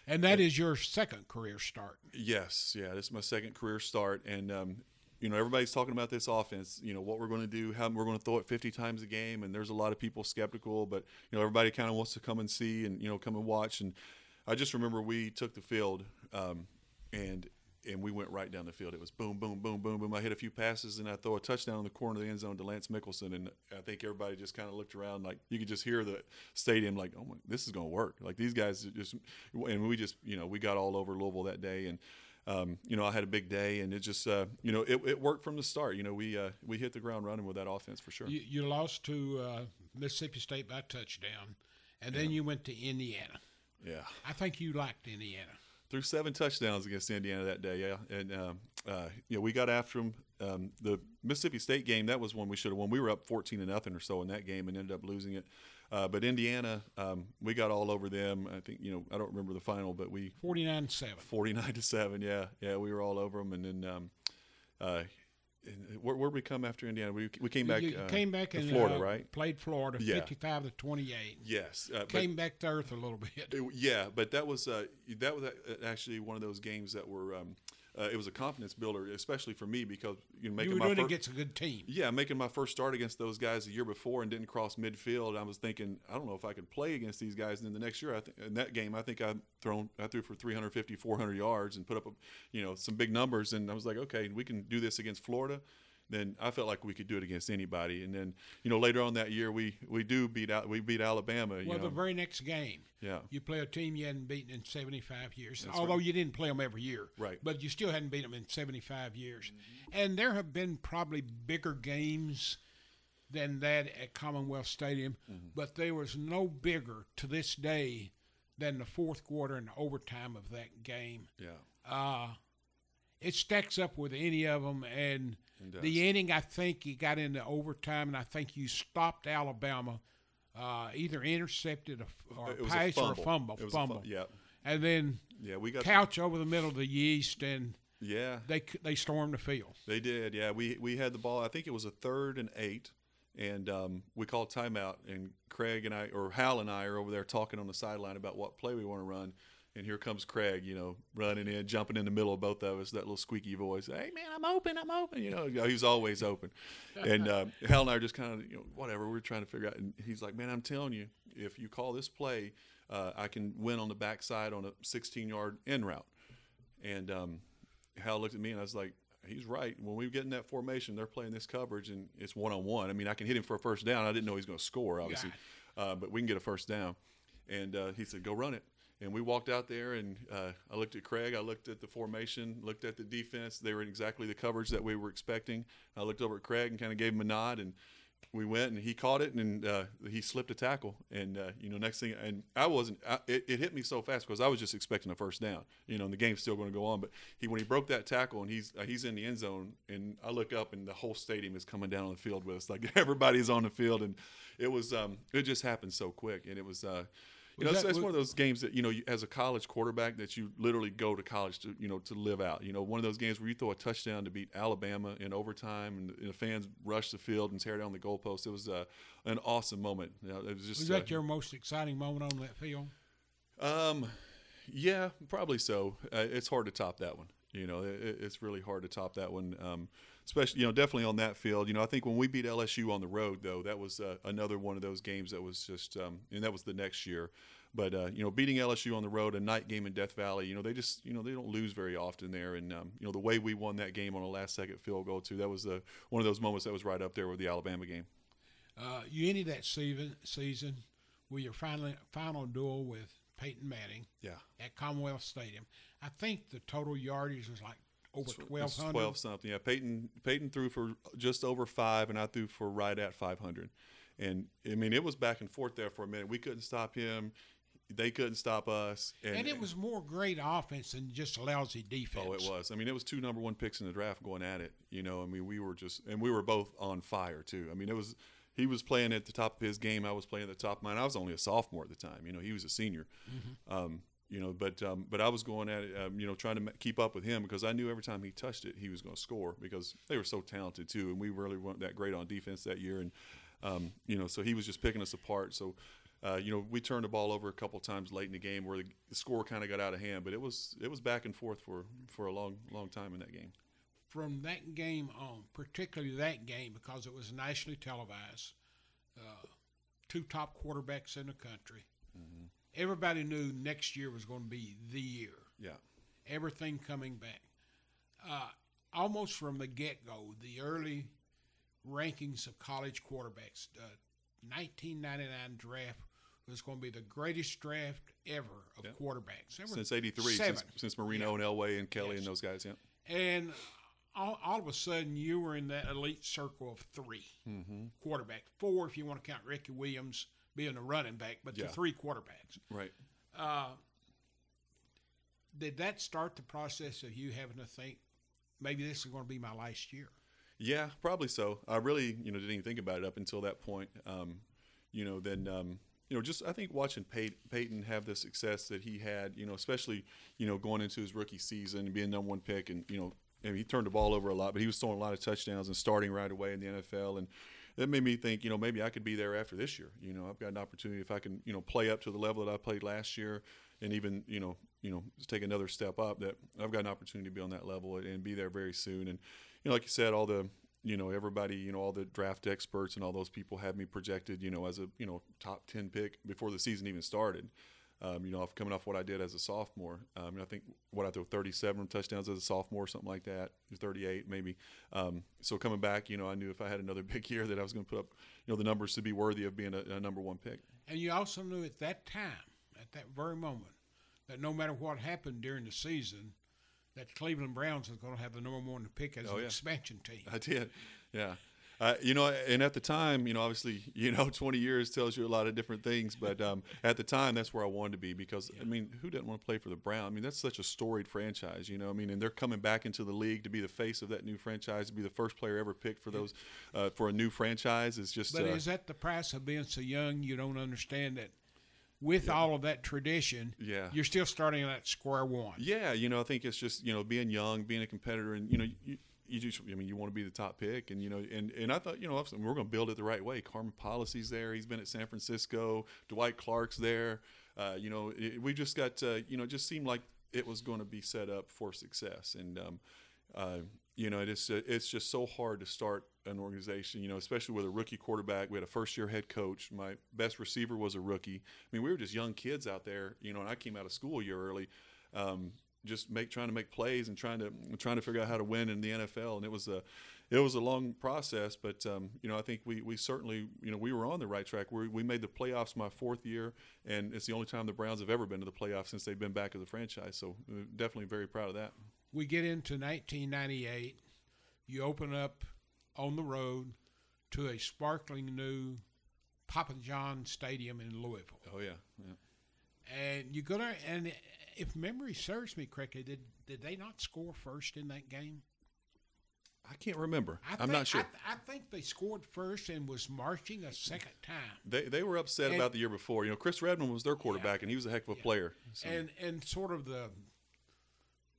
[SPEAKER 1] And that is your second career start.
[SPEAKER 3] Yes, yeah, this is my second career start, and um, you know everybody's talking about this offense. You know what we're going to do, how we're going to throw it 50 times a game, and there's a lot of people skeptical, but you know everybody kind of wants to come and see and you know come and watch. And I just remember we took the field, um, and and we went right down the field. It was boom, boom, boom, boom, boom. I hit a few passes and I throw a touchdown in the corner of the end zone to Lance Mickelson, and I think everybody just kind of looked around like you could just hear the stadium like, oh my, this is going to work. Like these guys just, and we just you know we got all over Louisville that day and. Um, you know, I had a big day, and it just, uh, you know, it, it worked from the start. You know, we uh, we hit the ground running with that offense for sure.
[SPEAKER 1] You, you lost to uh, Mississippi State by touchdown, and then you went to Indiana.
[SPEAKER 3] Yeah,
[SPEAKER 1] I think you liked Indiana.
[SPEAKER 3] Threw seven touchdowns against Indiana that day. Yeah, and um, uh, you know we got after them. Um, the Mississippi State game that was one we should have won. We were up fourteen to nothing or so in that game and ended up losing it. Uh, but Indiana, um, we got all over them. I think you know I don't remember the final, but we
[SPEAKER 1] 49 7.
[SPEAKER 3] forty nine to seven. Yeah, yeah, we were all over them. And then um, uh, where where we come after Indiana? We we came back.
[SPEAKER 1] you,
[SPEAKER 3] uh,
[SPEAKER 1] came back
[SPEAKER 3] to
[SPEAKER 1] and
[SPEAKER 3] Florida,
[SPEAKER 1] uh,
[SPEAKER 3] right?
[SPEAKER 1] Played Florida
[SPEAKER 3] Yeah.
[SPEAKER 1] 55 to 28.
[SPEAKER 3] Yes, uh,
[SPEAKER 1] Came back to earth a little bit.
[SPEAKER 3] It- yeah, but that was uh, that was uh, actually one of those games that were um, uh, it was a confidence builder, especially for me because you know making
[SPEAKER 1] You were
[SPEAKER 3] my
[SPEAKER 1] doing
[SPEAKER 3] first
[SPEAKER 1] against a good team.
[SPEAKER 3] yeah making my first start against those guys the year before and didn't cross midfield. I was thinking I don't know if I could play against these guys. And then the next year, I think in that game, I think I thrown I threw for 350, 400 yards and put up a, you know some big numbers. And I was like, okay, we can do this against Florida. Then I felt like we could do it against anybody. And then you know later on that year, we we do beat out we beat Alabama. You
[SPEAKER 1] Well,
[SPEAKER 3] know,
[SPEAKER 1] the very next game,
[SPEAKER 3] yeah.
[SPEAKER 1] you play a team you hadn't beaten in 75 years.
[SPEAKER 3] That's
[SPEAKER 1] although
[SPEAKER 3] right.
[SPEAKER 1] you didn't play them every year.
[SPEAKER 3] Right.
[SPEAKER 1] But you still hadn't beaten them in 75 years. And there have been probably bigger games than that at Commonwealth Stadium, but there was no bigger to this day than the fourth quarter and overtime of that game.
[SPEAKER 3] Yeah.
[SPEAKER 1] Uh, it stacks up with any of them. And. The inning, I think you got into overtime, and I think you stopped Alabama, uh, either intercepted a, or
[SPEAKER 3] It
[SPEAKER 1] pass
[SPEAKER 3] a
[SPEAKER 1] or a
[SPEAKER 3] fumble.
[SPEAKER 1] fumble.
[SPEAKER 3] It was a fu-
[SPEAKER 1] fumble.
[SPEAKER 3] yeah.
[SPEAKER 1] And then
[SPEAKER 3] Yeah, we got
[SPEAKER 1] Couch over the middle of the Yeast, and
[SPEAKER 3] yeah.
[SPEAKER 1] they they stormed the field.
[SPEAKER 3] They did, yeah. We we had the ball. I think it was a third and eight, and um, we called timeout. And Craig and I, or Hal and I, are over there talking on the sideline about what play we want to run. And here comes Craig, you know, running in, jumping in the middle of both of us. That little squeaky voice, "Hey man, I'm open, I'm open." You know, he's always open. And uh, Hal and I are just kind of, you know, whatever. We're trying to figure out. And he's like, "Man, I'm telling you, if you call this play, uh, I can win on the backside on a 16 yard in route." And um, Hal looked at me and I was like, he's right. When we get in that formation, they're playing this coverage and it's one on one. I mean, I can hit him for a first down. I didn't know he was going to score, obviously, uh, but we can get a first down. And uh, he said, go run it. And we walked out there and uh, I looked at Craig. I looked at the formation, looked at the defense. They were in exactly the coverage that we were expecting. I looked over at Craig and kind of gave him a nod and we went and he caught it and uh, he slipped a tackle and uh, you know next thing and I wasn't I, it, it hit me so fast because I was just expecting a first down you know and the game's still going to go on but he when he broke that tackle and he's uh, he's in the end zone and I look up and the whole stadium is coming down on the field with us like everybody's on the field and it was um, it just happened so quick and it was uh, you know,
[SPEAKER 1] that-
[SPEAKER 3] it's one of those games that you know, you, as a college quarterback, that you literally go to college to you know to live out. You know, one of those games where you throw a touchdown to beat Alabama in overtime, and, and the fans rush the field and tear down the goalpost. It was uh, an awesome moment. You know, it was just
[SPEAKER 1] Was
[SPEAKER 3] uh,
[SPEAKER 1] that your most exciting moment on that field?
[SPEAKER 3] um, yeah, probably so. Uh, it's hard to top that one. You know, it, it's really hard to top that one. Um, especially, you know, definitely on that field. You know, I think when we beat LSU on the road, though, that was uh, another one of those games that was just, um, and that was the next year. But uh, you know, beating LSU on the road, a night game in Death Valley, you know, they just, you know, they don't lose very often there. And um, you know, the way we won that game on a last-second field goal too, that was the one of those moments that was right up there with the Alabama game.
[SPEAKER 1] Uh, you ended that season season with your final final duel with Peyton Manning
[SPEAKER 3] Yeah.
[SPEAKER 1] at Commonwealth Stadium. I think the total yardage was like over twelve hundred.
[SPEAKER 3] Twelve something. Yeah, Peyton Peyton threw for just over five, and I threw for right at five hundred. And I mean, it was back and forth there for a minute. We couldn't stop him. They couldn't stop us. And,
[SPEAKER 1] And it was more great offense than just lousy defense.
[SPEAKER 3] Oh, it was. I mean, it was two number one picks in the draft going at it. You know, I mean, we were just, and we were both on fire too. I mean, it was. He was playing at the top of his game. I was playing at the top of mine. I was only a sophomore at the time. You know, he was a senior. Um, you know, but um, but I was going at it, um, you know, trying to keep up with him because I knew every time he touched it, he was going to score because they were so talented too, and we really weren't that great on defense that year, and um, you know, so he was just picking us apart. So, uh, you know, we turned the ball over a couple times late in the game where the, the score kind of got out of hand, but it was it was back and forth for for a long long time in that game.
[SPEAKER 1] From that game on, particularly that game because it was nationally televised, uh, two top quarterbacks in the country. Everybody knew next year was going to be the year.
[SPEAKER 3] Yeah,
[SPEAKER 1] everything coming back. Uh, almost from the get go, the early rankings of college quarterbacks, the 1999 draft was going to be the greatest draft ever of
[SPEAKER 3] Yeah.
[SPEAKER 1] quarterbacks. There
[SPEAKER 3] since '83, since, since Marino and Elway and Kelly
[SPEAKER 1] Yes.
[SPEAKER 3] and those guys. Yeah,
[SPEAKER 1] And all, all of a sudden, you were in that elite circle of 3
[SPEAKER 3] mm-hmm.
[SPEAKER 1] quarterbacks, four if you want to count Ricky Williams being a running back, but
[SPEAKER 3] Yeah.
[SPEAKER 1] the three quarterbacks.
[SPEAKER 3] right.
[SPEAKER 1] Uh, did that start the process of you having to think maybe this is going to be my last year?
[SPEAKER 3] Yeah, probably so. I really, you know, didn't even think about it up until that point. Um, you know, then, um, you know, just I think watching Pey- Peyton have the success that he had, you know, especially, you know, going into his rookie season and being number one pick, and you know, I mean, he turned the ball over a lot, but he was throwing a lot of touchdowns and starting right away in the NFL, and that made me think, you know, maybe I could be there after this year. You know, I've got an opportunity if I can, you know, play up to the level that I played last year, and even, you know, you know, take another step up. That I've got an opportunity to be on that level and be there very soon. And you know, like you said, all the you know everybody, you know, all the draft experts and all those people had me projected, you know, as a you know top ten pick before the season even started. Um, you know, off coming off what I did as a sophomore, um, and I think what I threw 37 touchdowns as a sophomore, something like that, 38 maybe. Um, so coming back, you know, I knew if I had another big year that I was going to put up, you know, the numbers to be worthy of being a, a number one pick.
[SPEAKER 1] And you also knew at that time, at that very moment, that no matter what happened during the season, that Cleveland Browns was going to have the number one pick as
[SPEAKER 3] Oh,
[SPEAKER 1] an
[SPEAKER 3] yeah.
[SPEAKER 1] expansion team.
[SPEAKER 3] I did, yeah. Uh, you know, and at the time, you know, obviously, you know, 20 years tells you a lot of different things, but um, at the time, that's where I wanted to be because, I mean, who doesn't want to play for the Brown? I mean, that's such a storied franchise, you know. I mean, and they're coming back into the league to be the face of that new franchise, to be the first player ever picked for those uh, for a new franchise. Is just
[SPEAKER 1] But
[SPEAKER 3] uh,
[SPEAKER 1] is that the price of being so young? You don't understand that with all of that tradition,
[SPEAKER 3] Yeah.
[SPEAKER 1] you're still starting at square one.
[SPEAKER 3] Yeah, you know, I think it's just you know being young, being a competitor, and you know, you, you just I mean, you want to be the top pick, and you know, and and I thought you know we're going to build it the right way. Carmen Policy's there; he's been at San Francisco. Dwight Clark's there. Uh, you know, it, we just got uh, you know, it just seemed like it was going to be set up for success, and um, uh, you know, it's it's just so hard to start an organization. You know, especially with a rookie quarterback. We had a first year head coach. My best receiver was a rookie. I mean, we were just young kids out there. You know, and I came out of school a year early. Um, just make trying to make plays and trying to trying to figure out how to win in the NFL. And it was a it was a long process, but um, you know I think we we certainly you know we were on the right track. We we made the playoffs my fourth year, and it's the only time the Browns have ever been to the playoffs since they've been back as a franchise. So uh, definitely very proud of that.
[SPEAKER 1] We get into 1998. You open up on the road to a sparkling new Papa John Stadium in Louisville.
[SPEAKER 3] Oh yeah, yeah.
[SPEAKER 1] And you go there, and if memory serves me correctly, did did they not score first in that game?
[SPEAKER 3] I can't remember.
[SPEAKER 1] I
[SPEAKER 3] I'm
[SPEAKER 1] think-
[SPEAKER 3] not sure.
[SPEAKER 1] I, th- I think they scored first and was marching a second time.
[SPEAKER 3] they, they were upset
[SPEAKER 1] And-
[SPEAKER 3] about the year before. You know, Chris Redman was their quarterback, and he was a heck of a player. So,
[SPEAKER 1] And and sort of the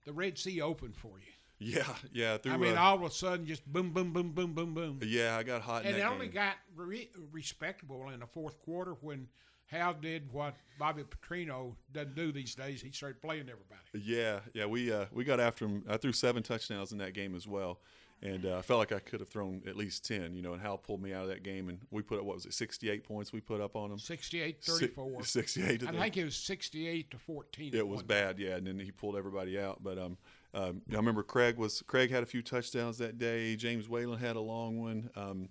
[SPEAKER 1] the Red Sea opened for you.
[SPEAKER 3] yeah, yeah. Through,
[SPEAKER 1] I mean,
[SPEAKER 3] uh,
[SPEAKER 1] all of a sudden, just boom, boom, boom, boom, boom, boom.
[SPEAKER 3] yeah, I got hot.
[SPEAKER 1] And it only got re- respectable in the fourth quarter when Hal did what Bobby Petrino doesn't do these days. He started playing everybody.
[SPEAKER 3] Yeah, yeah, we uh, we got after him. I threw seven touchdowns in that game as well, and uh, I felt like I could have thrown at least ten. You know, and Hal pulled me out of that game, and we put up what was it, sixty-eight points we put up on him.
[SPEAKER 1] 68
[SPEAKER 3] Si-
[SPEAKER 1] 34.
[SPEAKER 3] Sixty-eight. to
[SPEAKER 1] I think it was 68 to 14.
[SPEAKER 3] it was bad, yeah, and then he pulled everybody out. But um, um, I remember Craig was Craig had a few touchdowns that day. James Whalen had a long one. Um,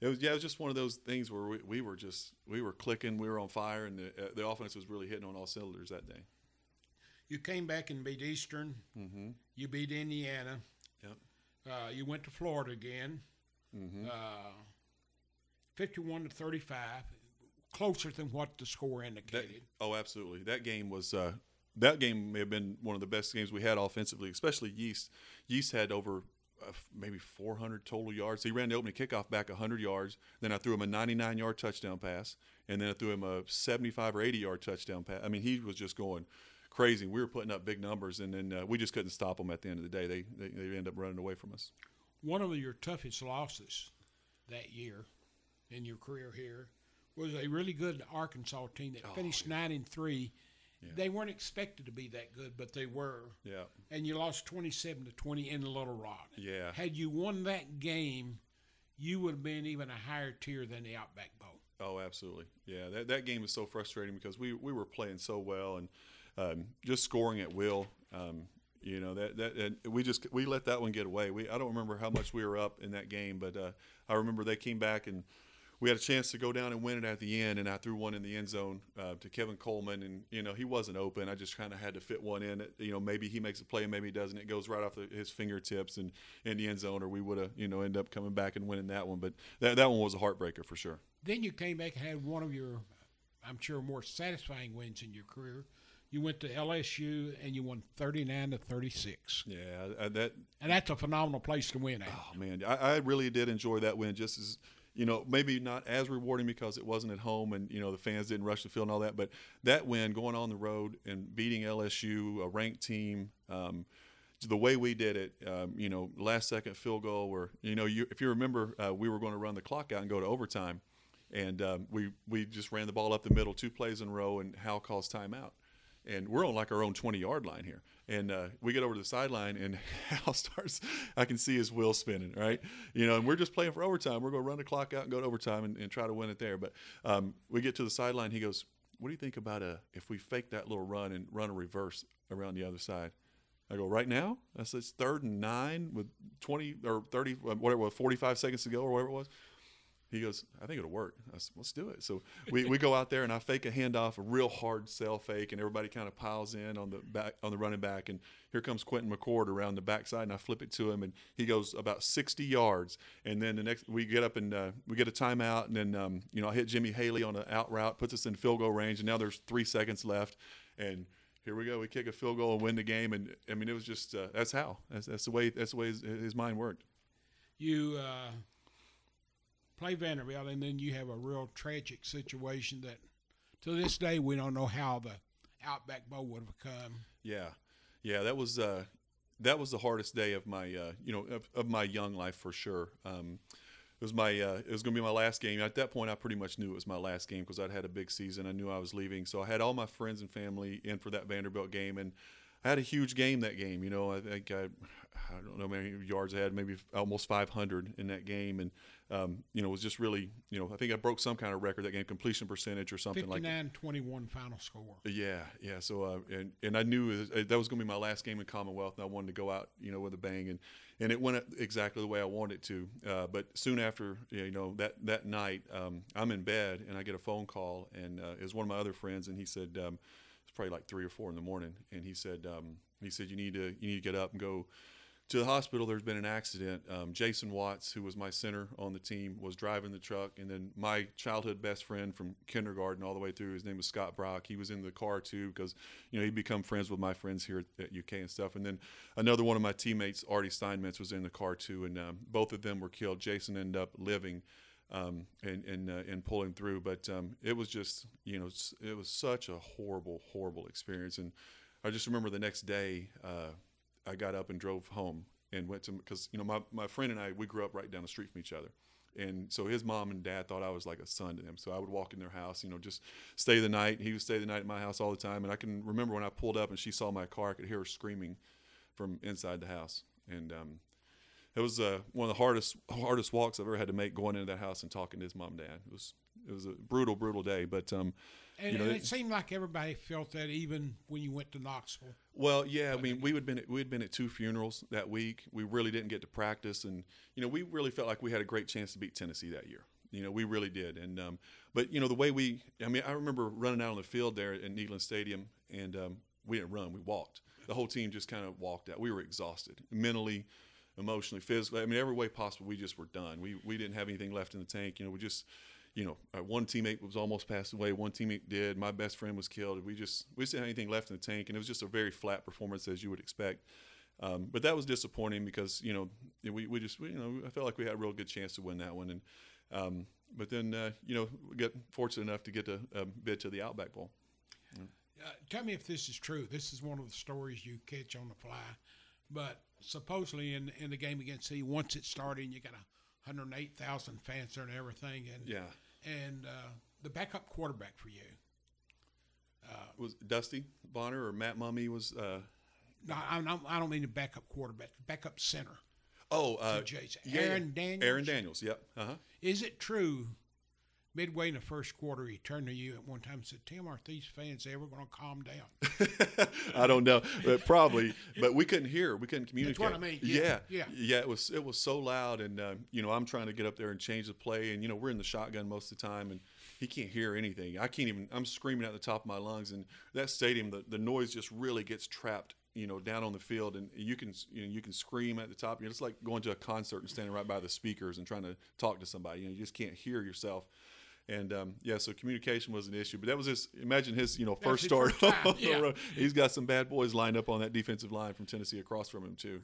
[SPEAKER 3] it was yeah, it was just one of those things where we, we were just we were clicking, we were on fire, and the uh, the offense was really hitting on all cylinders that day.
[SPEAKER 1] You came back and beat Eastern.
[SPEAKER 3] Mm-hmm.
[SPEAKER 1] You beat Indiana.
[SPEAKER 3] Yep.
[SPEAKER 1] Uh, you went to Florida again.
[SPEAKER 3] Mm-hmm.
[SPEAKER 1] Uh, 51 to 35, closer than what the score
[SPEAKER 3] That,
[SPEAKER 1] indicated.
[SPEAKER 3] oh, absolutely. That game was uh, that game may have been one of the best games we had offensively, especially Yeast. Yeast had over maybe 400 total yards. He ran the opening kickoff back 100 yards. Then I threw him a 99 yard touchdown pass, and then I threw him a 75 or 80 yard touchdown pass. I mean, he was just going crazy. We were putting up big numbers, and then uh, we just couldn't stop them at the end of the day. They they, they ended up running away from us.
[SPEAKER 1] One of your toughest losses that year in your career here was a really good Arkansas team that
[SPEAKER 3] Oh,
[SPEAKER 1] finished nine and three. They weren't expected to be that good, but they were.
[SPEAKER 3] Yeah.
[SPEAKER 1] And you lost twenty-seven to twenty in the Little Rock.
[SPEAKER 3] Yeah.
[SPEAKER 1] Had you won that game, you would have been even a higher tier than the Outback Bowl.
[SPEAKER 3] Oh, absolutely. Yeah, that, that game was so frustrating because we, we were playing so well and um, just scoring at will. Um, you know that that and we just we let that one get away. We I don't remember how much we were up in that game, but uh, I remember they came back and we had a chance to go down and win it at the end. And I threw one in the end zone uh, to Kevin Coleman, and you know he wasn't open. I just kind of had to fit one in. You know maybe he makes a play, maybe he doesn't. It goes right off the, his fingertips and in the end zone, or we would have you know end up coming back and winning that one. But that that one was a heartbreaker for sure.
[SPEAKER 1] Then you came back and had one of your, I'm sure, more satisfying wins in your career. You went to LSU and you won 39 to 36.
[SPEAKER 3] Yeah, that
[SPEAKER 1] And that's a phenomenal place to win at.
[SPEAKER 3] Oh man, I, I really did enjoy that win. Just as you know, maybe not as rewarding because it wasn't at home and you know the fans didn't rush the field and all that. But that win, going on the road and beating LSU, a ranked team. Um, the way we did it, um, you know, last second field goal, where you know, you, if you remember, uh, we were going to run the clock out and go to overtime, and um, we we just ran the ball up the middle, two plays in a row, and Hal calls timeout and we're on like our own 20 yard line here. And uh, we get over to the sideline, and Hal starts. I can see his wheel spinning, right? You know, and we're just playing for overtime. We're going to run the clock out and go to overtime and, and try to win it there. But um, we get to the sideline. He goes, "What do you think about a if we fake that little run and run a reverse around the other side?" I go, "Right now?" I said, "It's third and nine with 20 or 30, whatever, 45 seconds to go or whatever it was." He goes, I think it'll work. I said, let's do it. So we, we go out there and I fake a handoff, a real hard sell fake, and everybody kind of piles in on the back on the running back. And here comes Quentin McCord around the backside, and I flip it to him, and he goes about 60 yards. And then the next we get up and uh, we get a timeout, and then um, you know I hit Jimmy Haley on an out route, puts us in field goal range, and now there's three seconds left, and here we go. We kick a field goal and win the game, and I mean it was just uh, that's how that's, that's the way that's the way his, his mind worked.
[SPEAKER 1] You uh, play Vanderbilt, and then you have a real tragic situation that to this day we don't know how the Outback Bowl would have come.
[SPEAKER 3] Yeah, yeah, that was uh, that was the hardest day of my uh, you know of, of my young life for sure. Um, it was my uh, it was going to be my last game. At that point, I pretty much knew it was my last game because I'd had a big season. I knew I was leaving, so I had all my friends and family in for that Vanderbilt game, and I had a huge game that game. You know, I think I, I don't know how many yards I had, maybe almost 500 in that game, and um, you know, it was just really, you know, I think I broke some kind of record that game, completion percentage or something like that.
[SPEAKER 1] 59-21 final score.
[SPEAKER 3] Yeah, yeah. So, uh, and and I knew was- that was going to be my last game in Commonwealth, and I wanted to go out, you know, with a bang, and and it went exactly the way I wanted it to. Uh, but soon after, you know, that that night, um, I'm in bed, and I get a phone call, and uh, it was one of my other friends, and he said um, probably like three or four in the morning, and he said um, he said you need to you need to get up and go to the hospital. There's been an accident. Um, Jason Watts, who was my center on the team, was driving the truck, and then my childhood best friend from kindergarten all the way through, his name was Scott Brock. He was in the car too because you know he'd become friends with my friends here at, UK and stuff. And then another one of my teammates, Artie Steinmetz, was in the car too, and um, both of them were killed. Jason ended up living. Um, and and uh, and pulling through, but um, it was just you know it was such a horrible horrible experience, and I just remember the next day uh, I got up and drove home and went to because you know my, my friend and I we grew up right down the street from each other, and so his mom and dad thought I was like a son to them. So I would walk in their house, you know, just stay the night. He would stay the night at my house all the time, and I can remember when I pulled up and she saw my car, I could hear her screaming from inside the house, and um, it was uh, one of the hardest hardest walks I've ever had to make going into that house and talking to his mom and dad. It was it was a brutal brutal day, but um,
[SPEAKER 1] And,
[SPEAKER 3] You know,
[SPEAKER 1] and
[SPEAKER 3] it-
[SPEAKER 1] it seemed like everybody felt that even when you went to Knoxville.
[SPEAKER 3] Well, yeah, I mean, we had been at, we had been at two funerals that week. We really didn't get to practice, and you know, we really felt like we had a great chance to beat Tennessee that year. You know, we really did. And um, but you know, the way we, I mean, I remember running out on the field there at Neyland Stadium, and um, we didn't run, we walked. The whole team just kind of walked out. We were exhausted, mentally, emotionally, physically. I mean, every way possible. We just were done. We we didn't have anything left in the tank. You know, we just you know, uh, one teammate was almost passed away. One teammate did. My best friend was killed. We just we didn't have anything left in the tank, and it was just a very flat performance as you would expect. Um, but that was disappointing because you know we, we just we, you know I felt like we had a real good chance to win that one, and um, but then uh, you know we got fortunate enough to get a, a bid to the Outback Bowl.
[SPEAKER 1] Uh, tell me if this is true. This is one of the stories you catch on the fly. But supposedly in in the game against C, once it started, you got a 108,000 fans there and everything. And
[SPEAKER 3] Yeah.
[SPEAKER 1] and uh, the backup quarterback for you.
[SPEAKER 3] uh, Was Dusty Bonner or Matt Mumme was? Uh,
[SPEAKER 1] No, I, don't- I don't mean the backup quarterback, backup center.
[SPEAKER 3] oh, uh,
[SPEAKER 1] Aaron
[SPEAKER 3] yeah.
[SPEAKER 1] Daniels?
[SPEAKER 3] Aaron Daniels. Yep. Uh huh.
[SPEAKER 1] Is it true? Midway in the first quarter, he turned to you at one time and said, "Tim, are these fans ever going to calm down?"
[SPEAKER 3] I don't know, but probably. But we couldn't hear. We couldn't communicate.
[SPEAKER 1] what I mean. Yeah,
[SPEAKER 3] Yeah,
[SPEAKER 1] yeah.
[SPEAKER 3] It was it was so loud, and um, you know I'm trying to get up there and change the play, and you know we're in the shotgun most of the time, and he can't hear anything. I can't even. I'm screaming at the top of my lungs, and that stadium, the, the noise just really gets trapped. You know, down on the field, and you can you know you can scream at the top. You know, it's like going to a concert and standing right by the speakers and trying to talk to somebody. You know, you just can't hear yourself. And um, yeah, so communication was an issue. But that was his. Imagine his, you know, first start.
[SPEAKER 1] first time,
[SPEAKER 3] the
[SPEAKER 1] yeah.
[SPEAKER 3] road. He's got some bad boys lined up on that defensive line from Tennessee across from him too.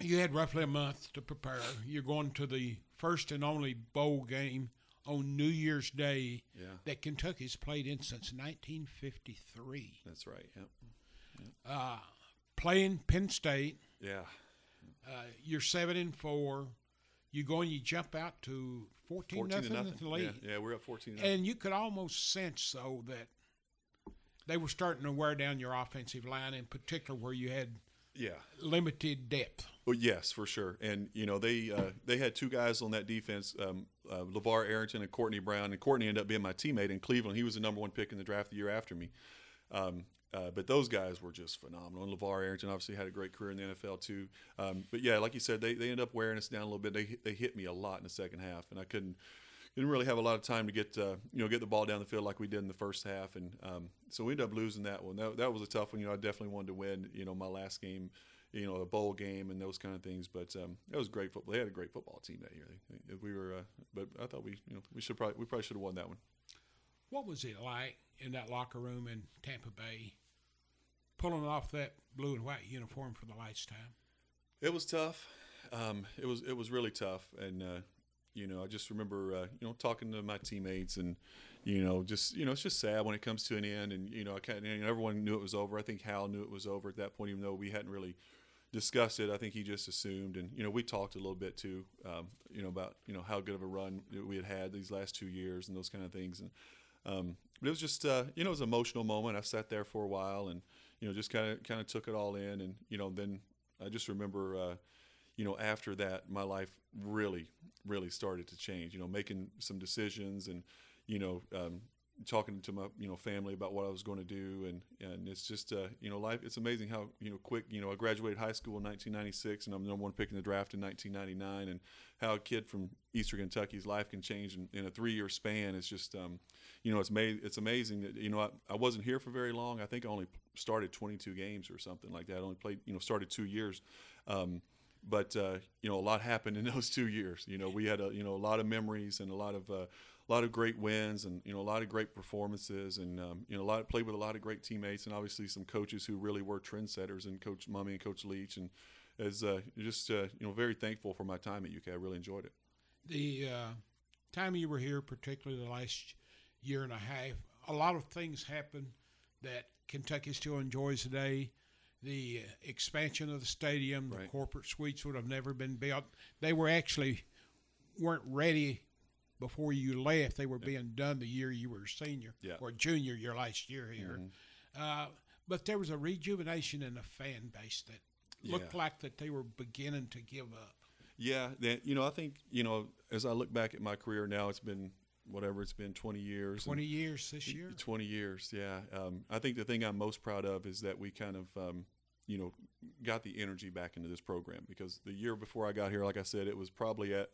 [SPEAKER 1] You had roughly a month to prepare. You're going to the first and only bowl game on New Year's Day
[SPEAKER 3] Yeah.
[SPEAKER 1] that Kentucky's played in since 1953.
[SPEAKER 3] That's right. Yep.
[SPEAKER 1] Uh, playing Penn State,
[SPEAKER 3] Yeah.
[SPEAKER 1] uh, you're seven and four. You go and you jump out to 14,
[SPEAKER 3] Fourteen
[SPEAKER 1] nothing,
[SPEAKER 3] to nothing.
[SPEAKER 1] lead.
[SPEAKER 3] Yeah, yeah, we're up fourteen. nothing.
[SPEAKER 1] And you could almost sense, though, that they were starting to wear down your offensive line, in particular where you had
[SPEAKER 3] yeah.
[SPEAKER 1] limited depth.
[SPEAKER 3] Well, yes, for sure. And you know they uh, they had two guys on that defense, um, uh, LaVar Arrington and Courtney Brown. And Courtney ended up being my teammate in Cleveland. He was the number one pick in the draft the year after me. Um, uh, but those guys were just phenomenal. And LaVar Arrington obviously had a great career in the NFL too. Um, but yeah, like you said, they, they ended up wearing us down a little bit. They they hit me a lot in the second half, and I couldn't didn't really have a lot of time to get uh, you know get the ball down the field like we did in the first half, and um, so we ended up losing that one. That, that was a tough one. You know, I definitely wanted to win. You know, my last game, you know, a bowl game and those kind of things. But um, it was great football. They had a great football team that year. We were, uh, but I thought we you know we should probably we probably should have won that one.
[SPEAKER 1] What was it like in that locker room in Tampa Bay, pulling off that blue and white uniform for the last time?
[SPEAKER 3] It was tough. Um, it was it was really tough, and uh, you know I just remember uh, you know talking to my teammates, and you know just you know it's just sad when it comes to an end, and you know I everyone knew it was over. I think Hal knew it was over at that point, even though we hadn't really discussed it. I think he just assumed, and you know we talked a little bit too, um, you know about you know how good of a run we had had these last two years and those kind of things, and um, but it was just uh, you know it was an emotional moment. I sat there for a while and you know just kind of kind of took it all in, and you know then I just remember. Uh, you know, after that, my life really, really started to change. You know, making some decisions and, you know, um, talking to my, you know, family about what I was going to do, and and it's just, uh, you know, life. It's amazing how you know quick. You know, I graduated high school in 1996, and I'm the number one pick in the draft in 1999, and how a kid from Eastern Kentucky's life can change in, in a three-year span. It's just, um, you know, it's ma- It's amazing that you know I, I wasn't here for very long. I think I only started 22 games or something like that. I only played, you know, started two years. Um, but uh, you know a lot happened in those two years. You know we had a you know a lot of memories and a lot of uh, a lot of great wins and you know a lot of great performances and um, you know a lot played with a lot of great teammates and obviously some coaches who really were trendsetters and Coach Mumme and Coach Leach and as uh, just uh, you know very thankful for my time at UK. I really enjoyed it.
[SPEAKER 1] The uh, time you were here, particularly the last year and a half, a lot of things happened that Kentucky still enjoys today. The expansion of the stadium, the
[SPEAKER 3] Right.
[SPEAKER 1] corporate suites would have never been built. They were actually weren't ready before you left. They were being done the year you were senior
[SPEAKER 3] Yeah.
[SPEAKER 1] or junior your last year here. Uh, but there was a rejuvenation in the fan base that looked
[SPEAKER 3] Yeah.
[SPEAKER 1] like that they were beginning to give up.
[SPEAKER 3] Yeah, that you know I think you know as I look back at my career now, it's been whatever it's been 20 years.
[SPEAKER 1] 20 years this year.
[SPEAKER 3] 20 years, yeah. Um, I think the thing I'm most proud of is that we kind of, um, you know, got the energy back into this program because the year before I got here, like I said, it was probably at.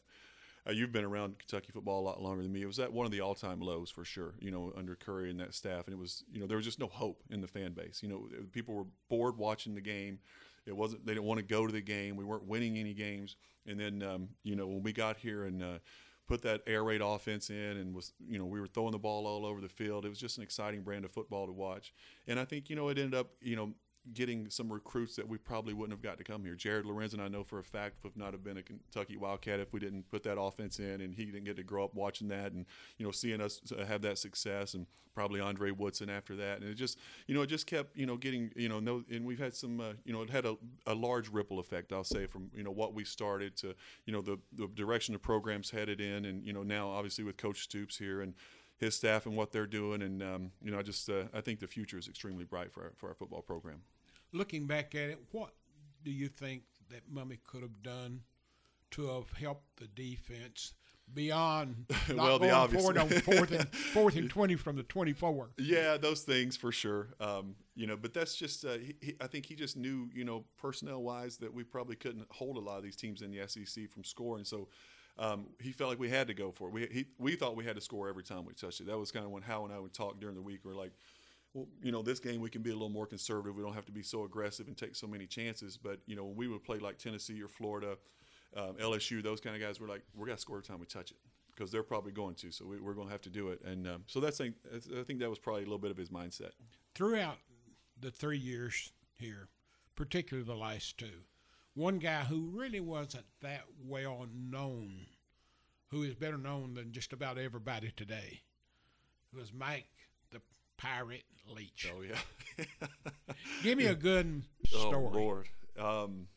[SPEAKER 3] Uh, you've been around Kentucky football a lot longer than me. It was at one of the all-time lows for sure. You know, under Curry and that staff, and it was, you know, there was just no hope in the fan base. You know, people were bored watching the game. It wasn't. They didn't want to go to the game. We weren't winning any games. And then, um, you know, when we got here and uh, put that air raid offense in and was you know we were throwing the ball all over the field it was just an exciting brand of football to watch and i think you know it ended up you know getting some recruits that we probably wouldn't have got to come here. Jared Lorenzen, I know for a fact, would not have been a Kentucky Wildcat if we didn't put that offense in, and he didn't get to grow up watching that and you know seeing us uh, have that success, and probably Andre Woodson after that, and it just you know it just kept you know getting you know no, and we've had some uh, you know it had a, a large ripple effect, I'll say, from you know what we started to you know the the direction the program's headed in, and you know now obviously with Coach Stoops here and his staff and what they're doing. And um, you know, I just uh, I think the future is extremely bright for our, for our football program.
[SPEAKER 1] Looking back at it, what do you think that Mumme could have done to have helped the defense? Beyond not
[SPEAKER 3] well, the
[SPEAKER 1] going
[SPEAKER 3] obvious.
[SPEAKER 1] forward on fourth and fourth and twenty from the twenty-four.
[SPEAKER 3] Yeah, those things for sure. Um, you know, but that's just uh, he, he, I think he just knew you know personnel wise that we probably couldn't hold a lot of these teams in the SEC from scoring. So um, he felt like we had to go for it. We he, we thought we had to score every time we touched it. That was kind of when Hal and I would talk during the week. We are like, you know, this game we can be a little more conservative. We don't have to be so aggressive and take so many chances. But you know, when we would play like Tennessee or Florida, um, LSU, those kind of guys, we're like, we're gonna score every time we touch it because they're probably going to. So we, are going to have to do it. And um, so that's I think that was probably a little bit of his mindset.
[SPEAKER 1] Throughout the three years here, particularly the last two, one guy who really wasn't that well known, who is better known than just about everybody today, was Mike Pirate Leach.
[SPEAKER 3] Oh yeah.
[SPEAKER 1] Give me a good story.
[SPEAKER 3] Oh Lord. Um,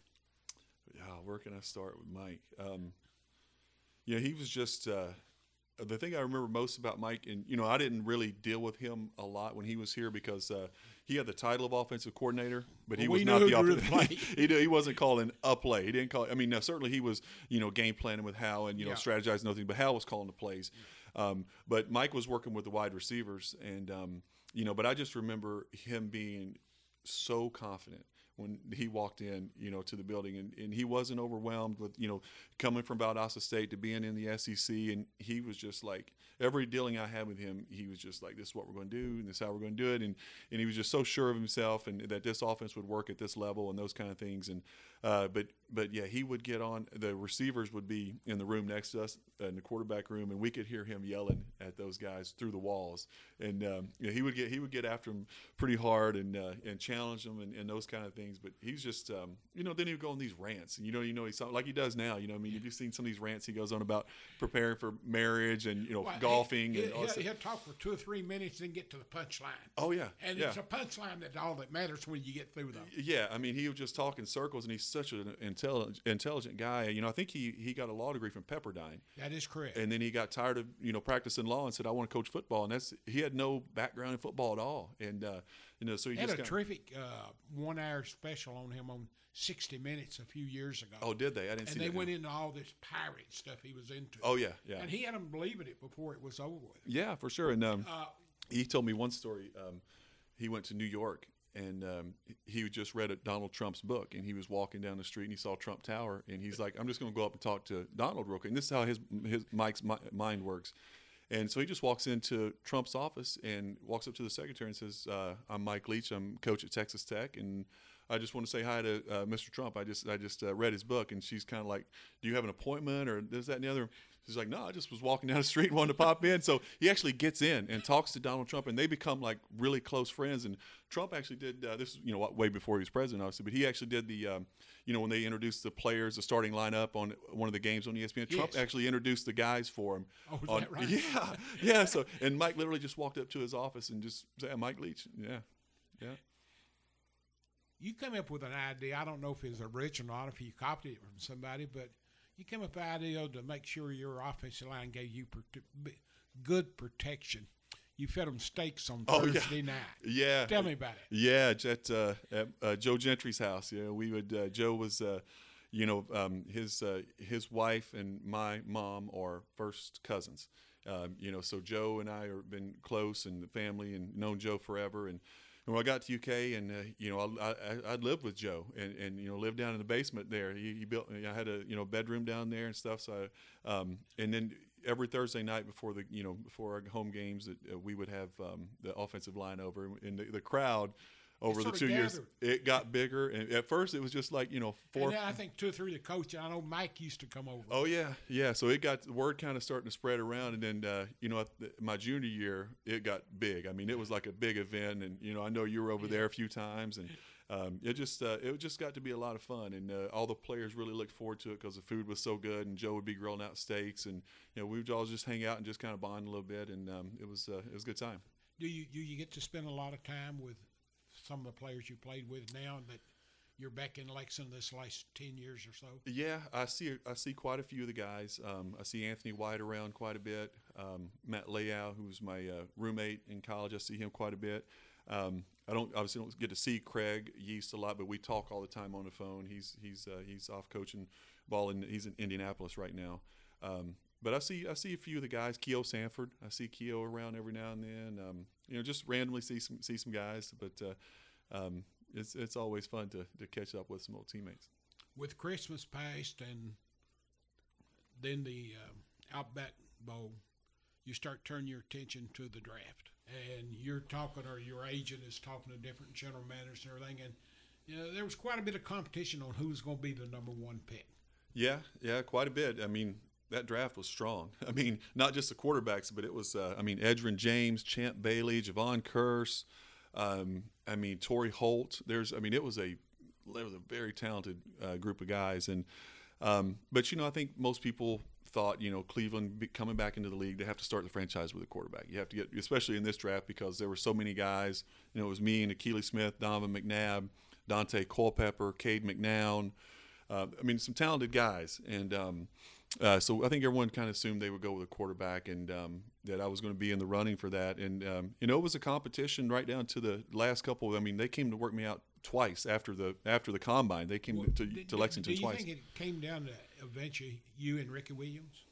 [SPEAKER 3] yeah, where can I start with Mike? Um, yeah, he was just uh, the thing I remember most about Mike, and you know, I didn't really deal with him a lot when he was here because uh, he had the title of offensive coordinator, but he was not the offensive. he, he wasn't calling a play. He didn't call. I mean, now, certainly he was, you know, game planning with Hal and you know
[SPEAKER 1] Yeah.
[SPEAKER 3] strategizing nothing, but Hal was calling the plays. Um, but Mike was working with the wide receivers, and um, you know, but I just remember him being so confident when he walked in, you know, to the building, and, and he wasn't overwhelmed with, you know, coming from Valdosta State to being in the SEC, and he was just like every dealing I had with him, he was just like, "This is what we're going to do, and this is how we're going to do it," and and he was just so sure of himself, and that this offense would work at this level, and those kind of things, and uh, but but yeah, he would get on. The receivers would be in the room next to us in the quarterback room, and we could hear him yelling at those guys through the walls, and um, you know, he would get he would get after them pretty hard and uh, and challenge them and, and those kind of things. But he's just um, you know then he would go on these rants, and you know you know he's like he does now. You know I mean have you've seen some of these rants he goes on about preparing for marriage and you know
[SPEAKER 1] Well,
[SPEAKER 3] golfing
[SPEAKER 1] he,
[SPEAKER 3] and all stuff.
[SPEAKER 1] he'll talk for two or three minutes, then get to the punchline.
[SPEAKER 3] Oh yeah,
[SPEAKER 1] And
[SPEAKER 3] yeah.
[SPEAKER 1] it's a punchline that's all that matters when you get through them.
[SPEAKER 3] Yeah, I mean, he would just talk in circles, and he's such an intelligent, intelligent guy. You know, I think he, he got a law degree from Pepperdine,
[SPEAKER 1] That is correct.
[SPEAKER 3] and then he got tired of you know practicing law and said, "I want to coach football." And that's he had no background in football at all, and uh, you know, so he
[SPEAKER 1] had
[SPEAKER 3] just
[SPEAKER 1] a terrific uh, one-hour special on him on 60 Minutes a few years ago.
[SPEAKER 3] Oh, did they? I didn't
[SPEAKER 1] and
[SPEAKER 3] see And
[SPEAKER 1] they
[SPEAKER 3] that.
[SPEAKER 1] went into all this pirate stuff he was into.
[SPEAKER 3] oh yeah, yeah,
[SPEAKER 1] And he had them believing it before it was over with.
[SPEAKER 3] yeah, for sure. And um,
[SPEAKER 1] Uh,
[SPEAKER 3] he told me one story. Um, he went to New York and um, he just read a Donald Trump's book, and he was walking down the street and he saw Trump Tower, and he's like, "I'm just going to go up and talk to Donald real quick." And this is how his his Mike's mi- mind works. And so he just walks into Trump's office and walks up to the secretary and says, uh, "I'm Mike Leach. I'm coach at Texas Tech, and I just want to say hi to uh, Mr. Trump. I just I just uh, read his book." And she's kind of like, "Do you have an appointment or this that and the other?" She's like, "No, I just was walking down the street and wanted to pop in." So he actually gets in and talks to Donald Trump, and they become like really close friends. And Trump actually did uh, this, you know, way before he was president, obviously, but he actually did the, um, you know, when they introduced the players, the starting lineup on one of the games on ESPN. Trump actually introduced the guys for him.
[SPEAKER 1] Oh,
[SPEAKER 3] on-
[SPEAKER 1] that right?
[SPEAKER 3] Yeah, yeah. So and Mike literally just walked up to his office and just said, "Mike Leach." Yeah, yeah.
[SPEAKER 1] you come up with an idea. I don't know if it's original or not, if you copied it from somebody, but you came up with an idea to make sure your offensive line gave you prote- good protection. You fed them steaks on
[SPEAKER 3] Oh, yeah.
[SPEAKER 1] Thursday night.
[SPEAKER 3] Yeah.
[SPEAKER 1] Tell me about it.
[SPEAKER 3] Yeah, at, uh, at uh, Joe Gentry's house. Yeah, we would. Uh, Joe was, uh, you know, um, his uh, his wife and my mom are first cousins. Um, you know, so Joe and I have been close and the family and known Joe forever. And, and when I got to UK and uh, you know I, I I lived with Joe and, and you know lived down in the basement there. He, he built. I had a you know bedroom down there and stuff. So um, and then every Thursday night before the you know before our home games that uh, we would have um, the offensive line over and the, the crowd over the two years, it got bigger. And at first, it was just like you know four.
[SPEAKER 1] I think two or three of the coaches. I know Mike used to come over.
[SPEAKER 3] Oh yeah, yeah. So it got the word kind of starting to spread around, and then uh, you know, my junior year, it got big. I mean, it was like a big event, and you know, I know you were over there a few times, and um, it just uh, it just got to be a lot of fun, and uh, all the players really looked forward to it because the food was so good, and Joe would be grilling out steaks, and you know, we would all just hang out and just kind of bond a little bit, and um, it was uh, it was a good time.
[SPEAKER 1] Do you do you get to spend a lot of time with some of the players you played with now that you're back in Lexington this last ten years or so?
[SPEAKER 3] Yeah, I see. I see quite a few of the guys. Um, I see Anthony White around quite a bit. Um, Matt Layow, who's my uh, roommate in college, I see him quite a bit. Um, I don't obviously don't get to see Craig Yeast a lot, but we talk all the time on the phone. He's he's uh, he's off coaching ball and he's in Indianapolis right now. Um, but I see I see a few of the guys. Keo Sanford, I see Keo around every now and then. Um, you know, just randomly see some see some guys, but uh, um, it's it's always fun to, to catch up with some old teammates.
[SPEAKER 1] With Christmas past and then the um, Outback Bowl, you start turning your attention to the draft, and you're talking, or your agent is talking to different general managers and everything, and you know there was quite a bit of competition on who's going to be the number one pick.
[SPEAKER 3] Yeah, yeah, quite a bit. I mean, that draft was strong. I mean, not just the quarterbacks, but it was, uh, I mean, Edgerrin James, Champ Bailey, Jevon Kearse. Um, I mean, Torry Holt. There's, I mean, it was a, it was a very talented uh, group of guys. And, um, but you know, I think most people thought, you know, Cleveland coming back into the league, they have to start the franchise with a quarterback. You have to get, especially in this draft, because there were so many guys. You know, it was me and Akili Smith, Donovan McNabb, Daunte Culpepper, Cade McNown. Uh, I mean, some talented guys, and um, uh, so I think everyone kind of assumed they would go with a quarterback, and um, that I was going to be in the running for that. And um, you know, it was a competition right down to the last couple. I mean, they came to work me out twice after the after the combine. They came to,
[SPEAKER 1] Did-
[SPEAKER 3] to Lexington
[SPEAKER 1] do you
[SPEAKER 3] twice.
[SPEAKER 1] think it came down to eventually you and Ricky Williams?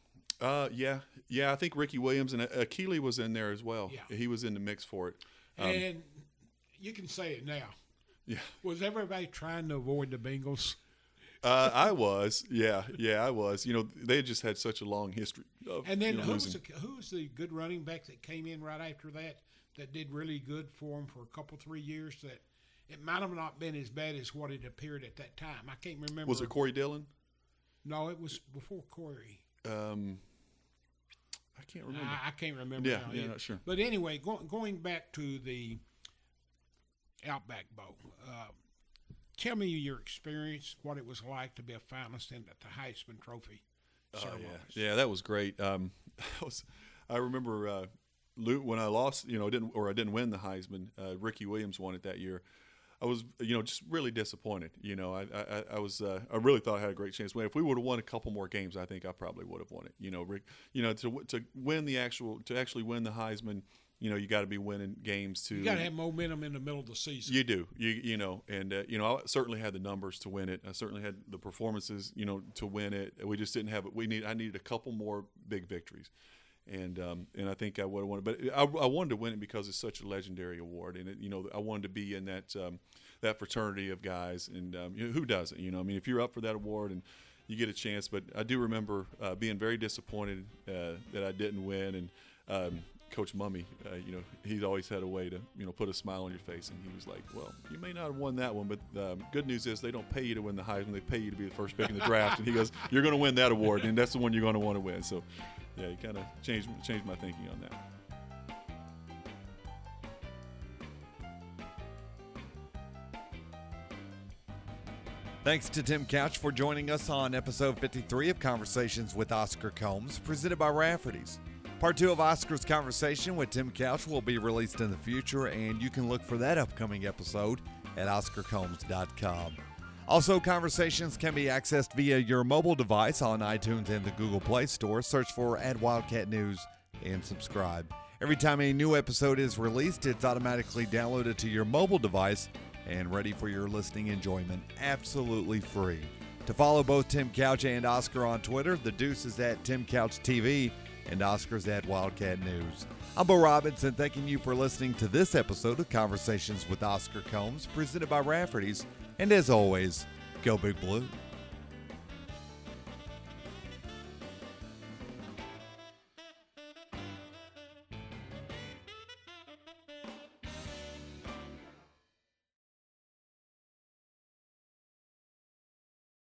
[SPEAKER 3] Uh, yeah, yeah. I think Ricky Williams and uh, Akili was in there as well.
[SPEAKER 1] Yeah.
[SPEAKER 3] He was in the mix for it. Um,
[SPEAKER 1] and you can say it now.
[SPEAKER 3] Yeah.
[SPEAKER 1] Was everybody trying to avoid the Bengals?
[SPEAKER 3] Uh, I was, yeah, yeah, I was. You know, they just had such a long history of
[SPEAKER 1] And then
[SPEAKER 3] you know,
[SPEAKER 1] who's
[SPEAKER 3] losing.
[SPEAKER 1] the, who's the good running back that came in right after that that did really good for him for a couple three years? That it might have not been as bad as what it appeared at that time. I can't remember.
[SPEAKER 3] Was it Corey Dillon?
[SPEAKER 1] No, it was before Corey.
[SPEAKER 3] Um, I can't remember.
[SPEAKER 1] I, I can't remember.
[SPEAKER 3] Yeah, yeah, not sure.
[SPEAKER 1] But anyway, go, going back to the Outback Bowl, uh, tell me your experience, what it was like to be a finalist in the, Heisman Trophy
[SPEAKER 3] Oh, yeah, yeah, that was great. Um, I was, I remember uh, when I lost, you know, didn't or I didn't win the Heisman. Uh, Ricky Williams won it that year. I was, you know, just really disappointed. You know, I, I, I was, uh, I really thought I had a great chance. If we would have won a couple more games, I think I probably would have won it. You know, Rick, you know, to to win the actual, to actually win the Heisman, you know, you got to be winning games to.
[SPEAKER 1] You got to have momentum in the middle of the season.
[SPEAKER 3] You do, you you know, and uh, you know, I certainly had the numbers to win it. I certainly had the performances, you know, to win it. We just didn't have it. We need. I needed a couple more big victories, and um, and I think I would have won it. But I, I wanted to win it because it's such a legendary award, and it, you know, I wanted to be in that um, that fraternity of guys, and um, you know, who doesn't? You know, I mean, if you're up for that award and you get a chance. But I do remember uh, being very disappointed uh, that I didn't win, and um, Coach Mumme, uh, you know, he's always had a way to, you know, put a smile on your face. And he was like, well, you may not have won that one, but um, good news is they don't pay you to win the Heisman. They pay you to be the first pick in the draft. And he goes, you're going to win that award, and that's the one you're going to want to win. So, yeah, he kind of changed, changed my thinking on that.
[SPEAKER 2] Thanks to Tim Couch for joining us on episode 53 of Conversations with Oscar Combs, presented by Rafferty's. Part two of Oscar's conversation with Tim Couch will be released in the future, and you can look for that upcoming episode at OscarCombs.com. Also, conversations can be accessed via your mobile device on iTunes and the Google Play Store. Search for at Wildcat News and subscribe. Every time a new episode is released, it's automatically downloaded to your mobile device and ready for your listening enjoyment absolutely free. To follow both Tim Couch and Oscar on Twitter, the Deuce is at Tim Couch TV and Oscar's at Wildcat News. I'm Bo Robinson, thanking you for listening to this episode of Conversations with Oscar Combs, presented by Rafferty's. And as always, go Big Blue.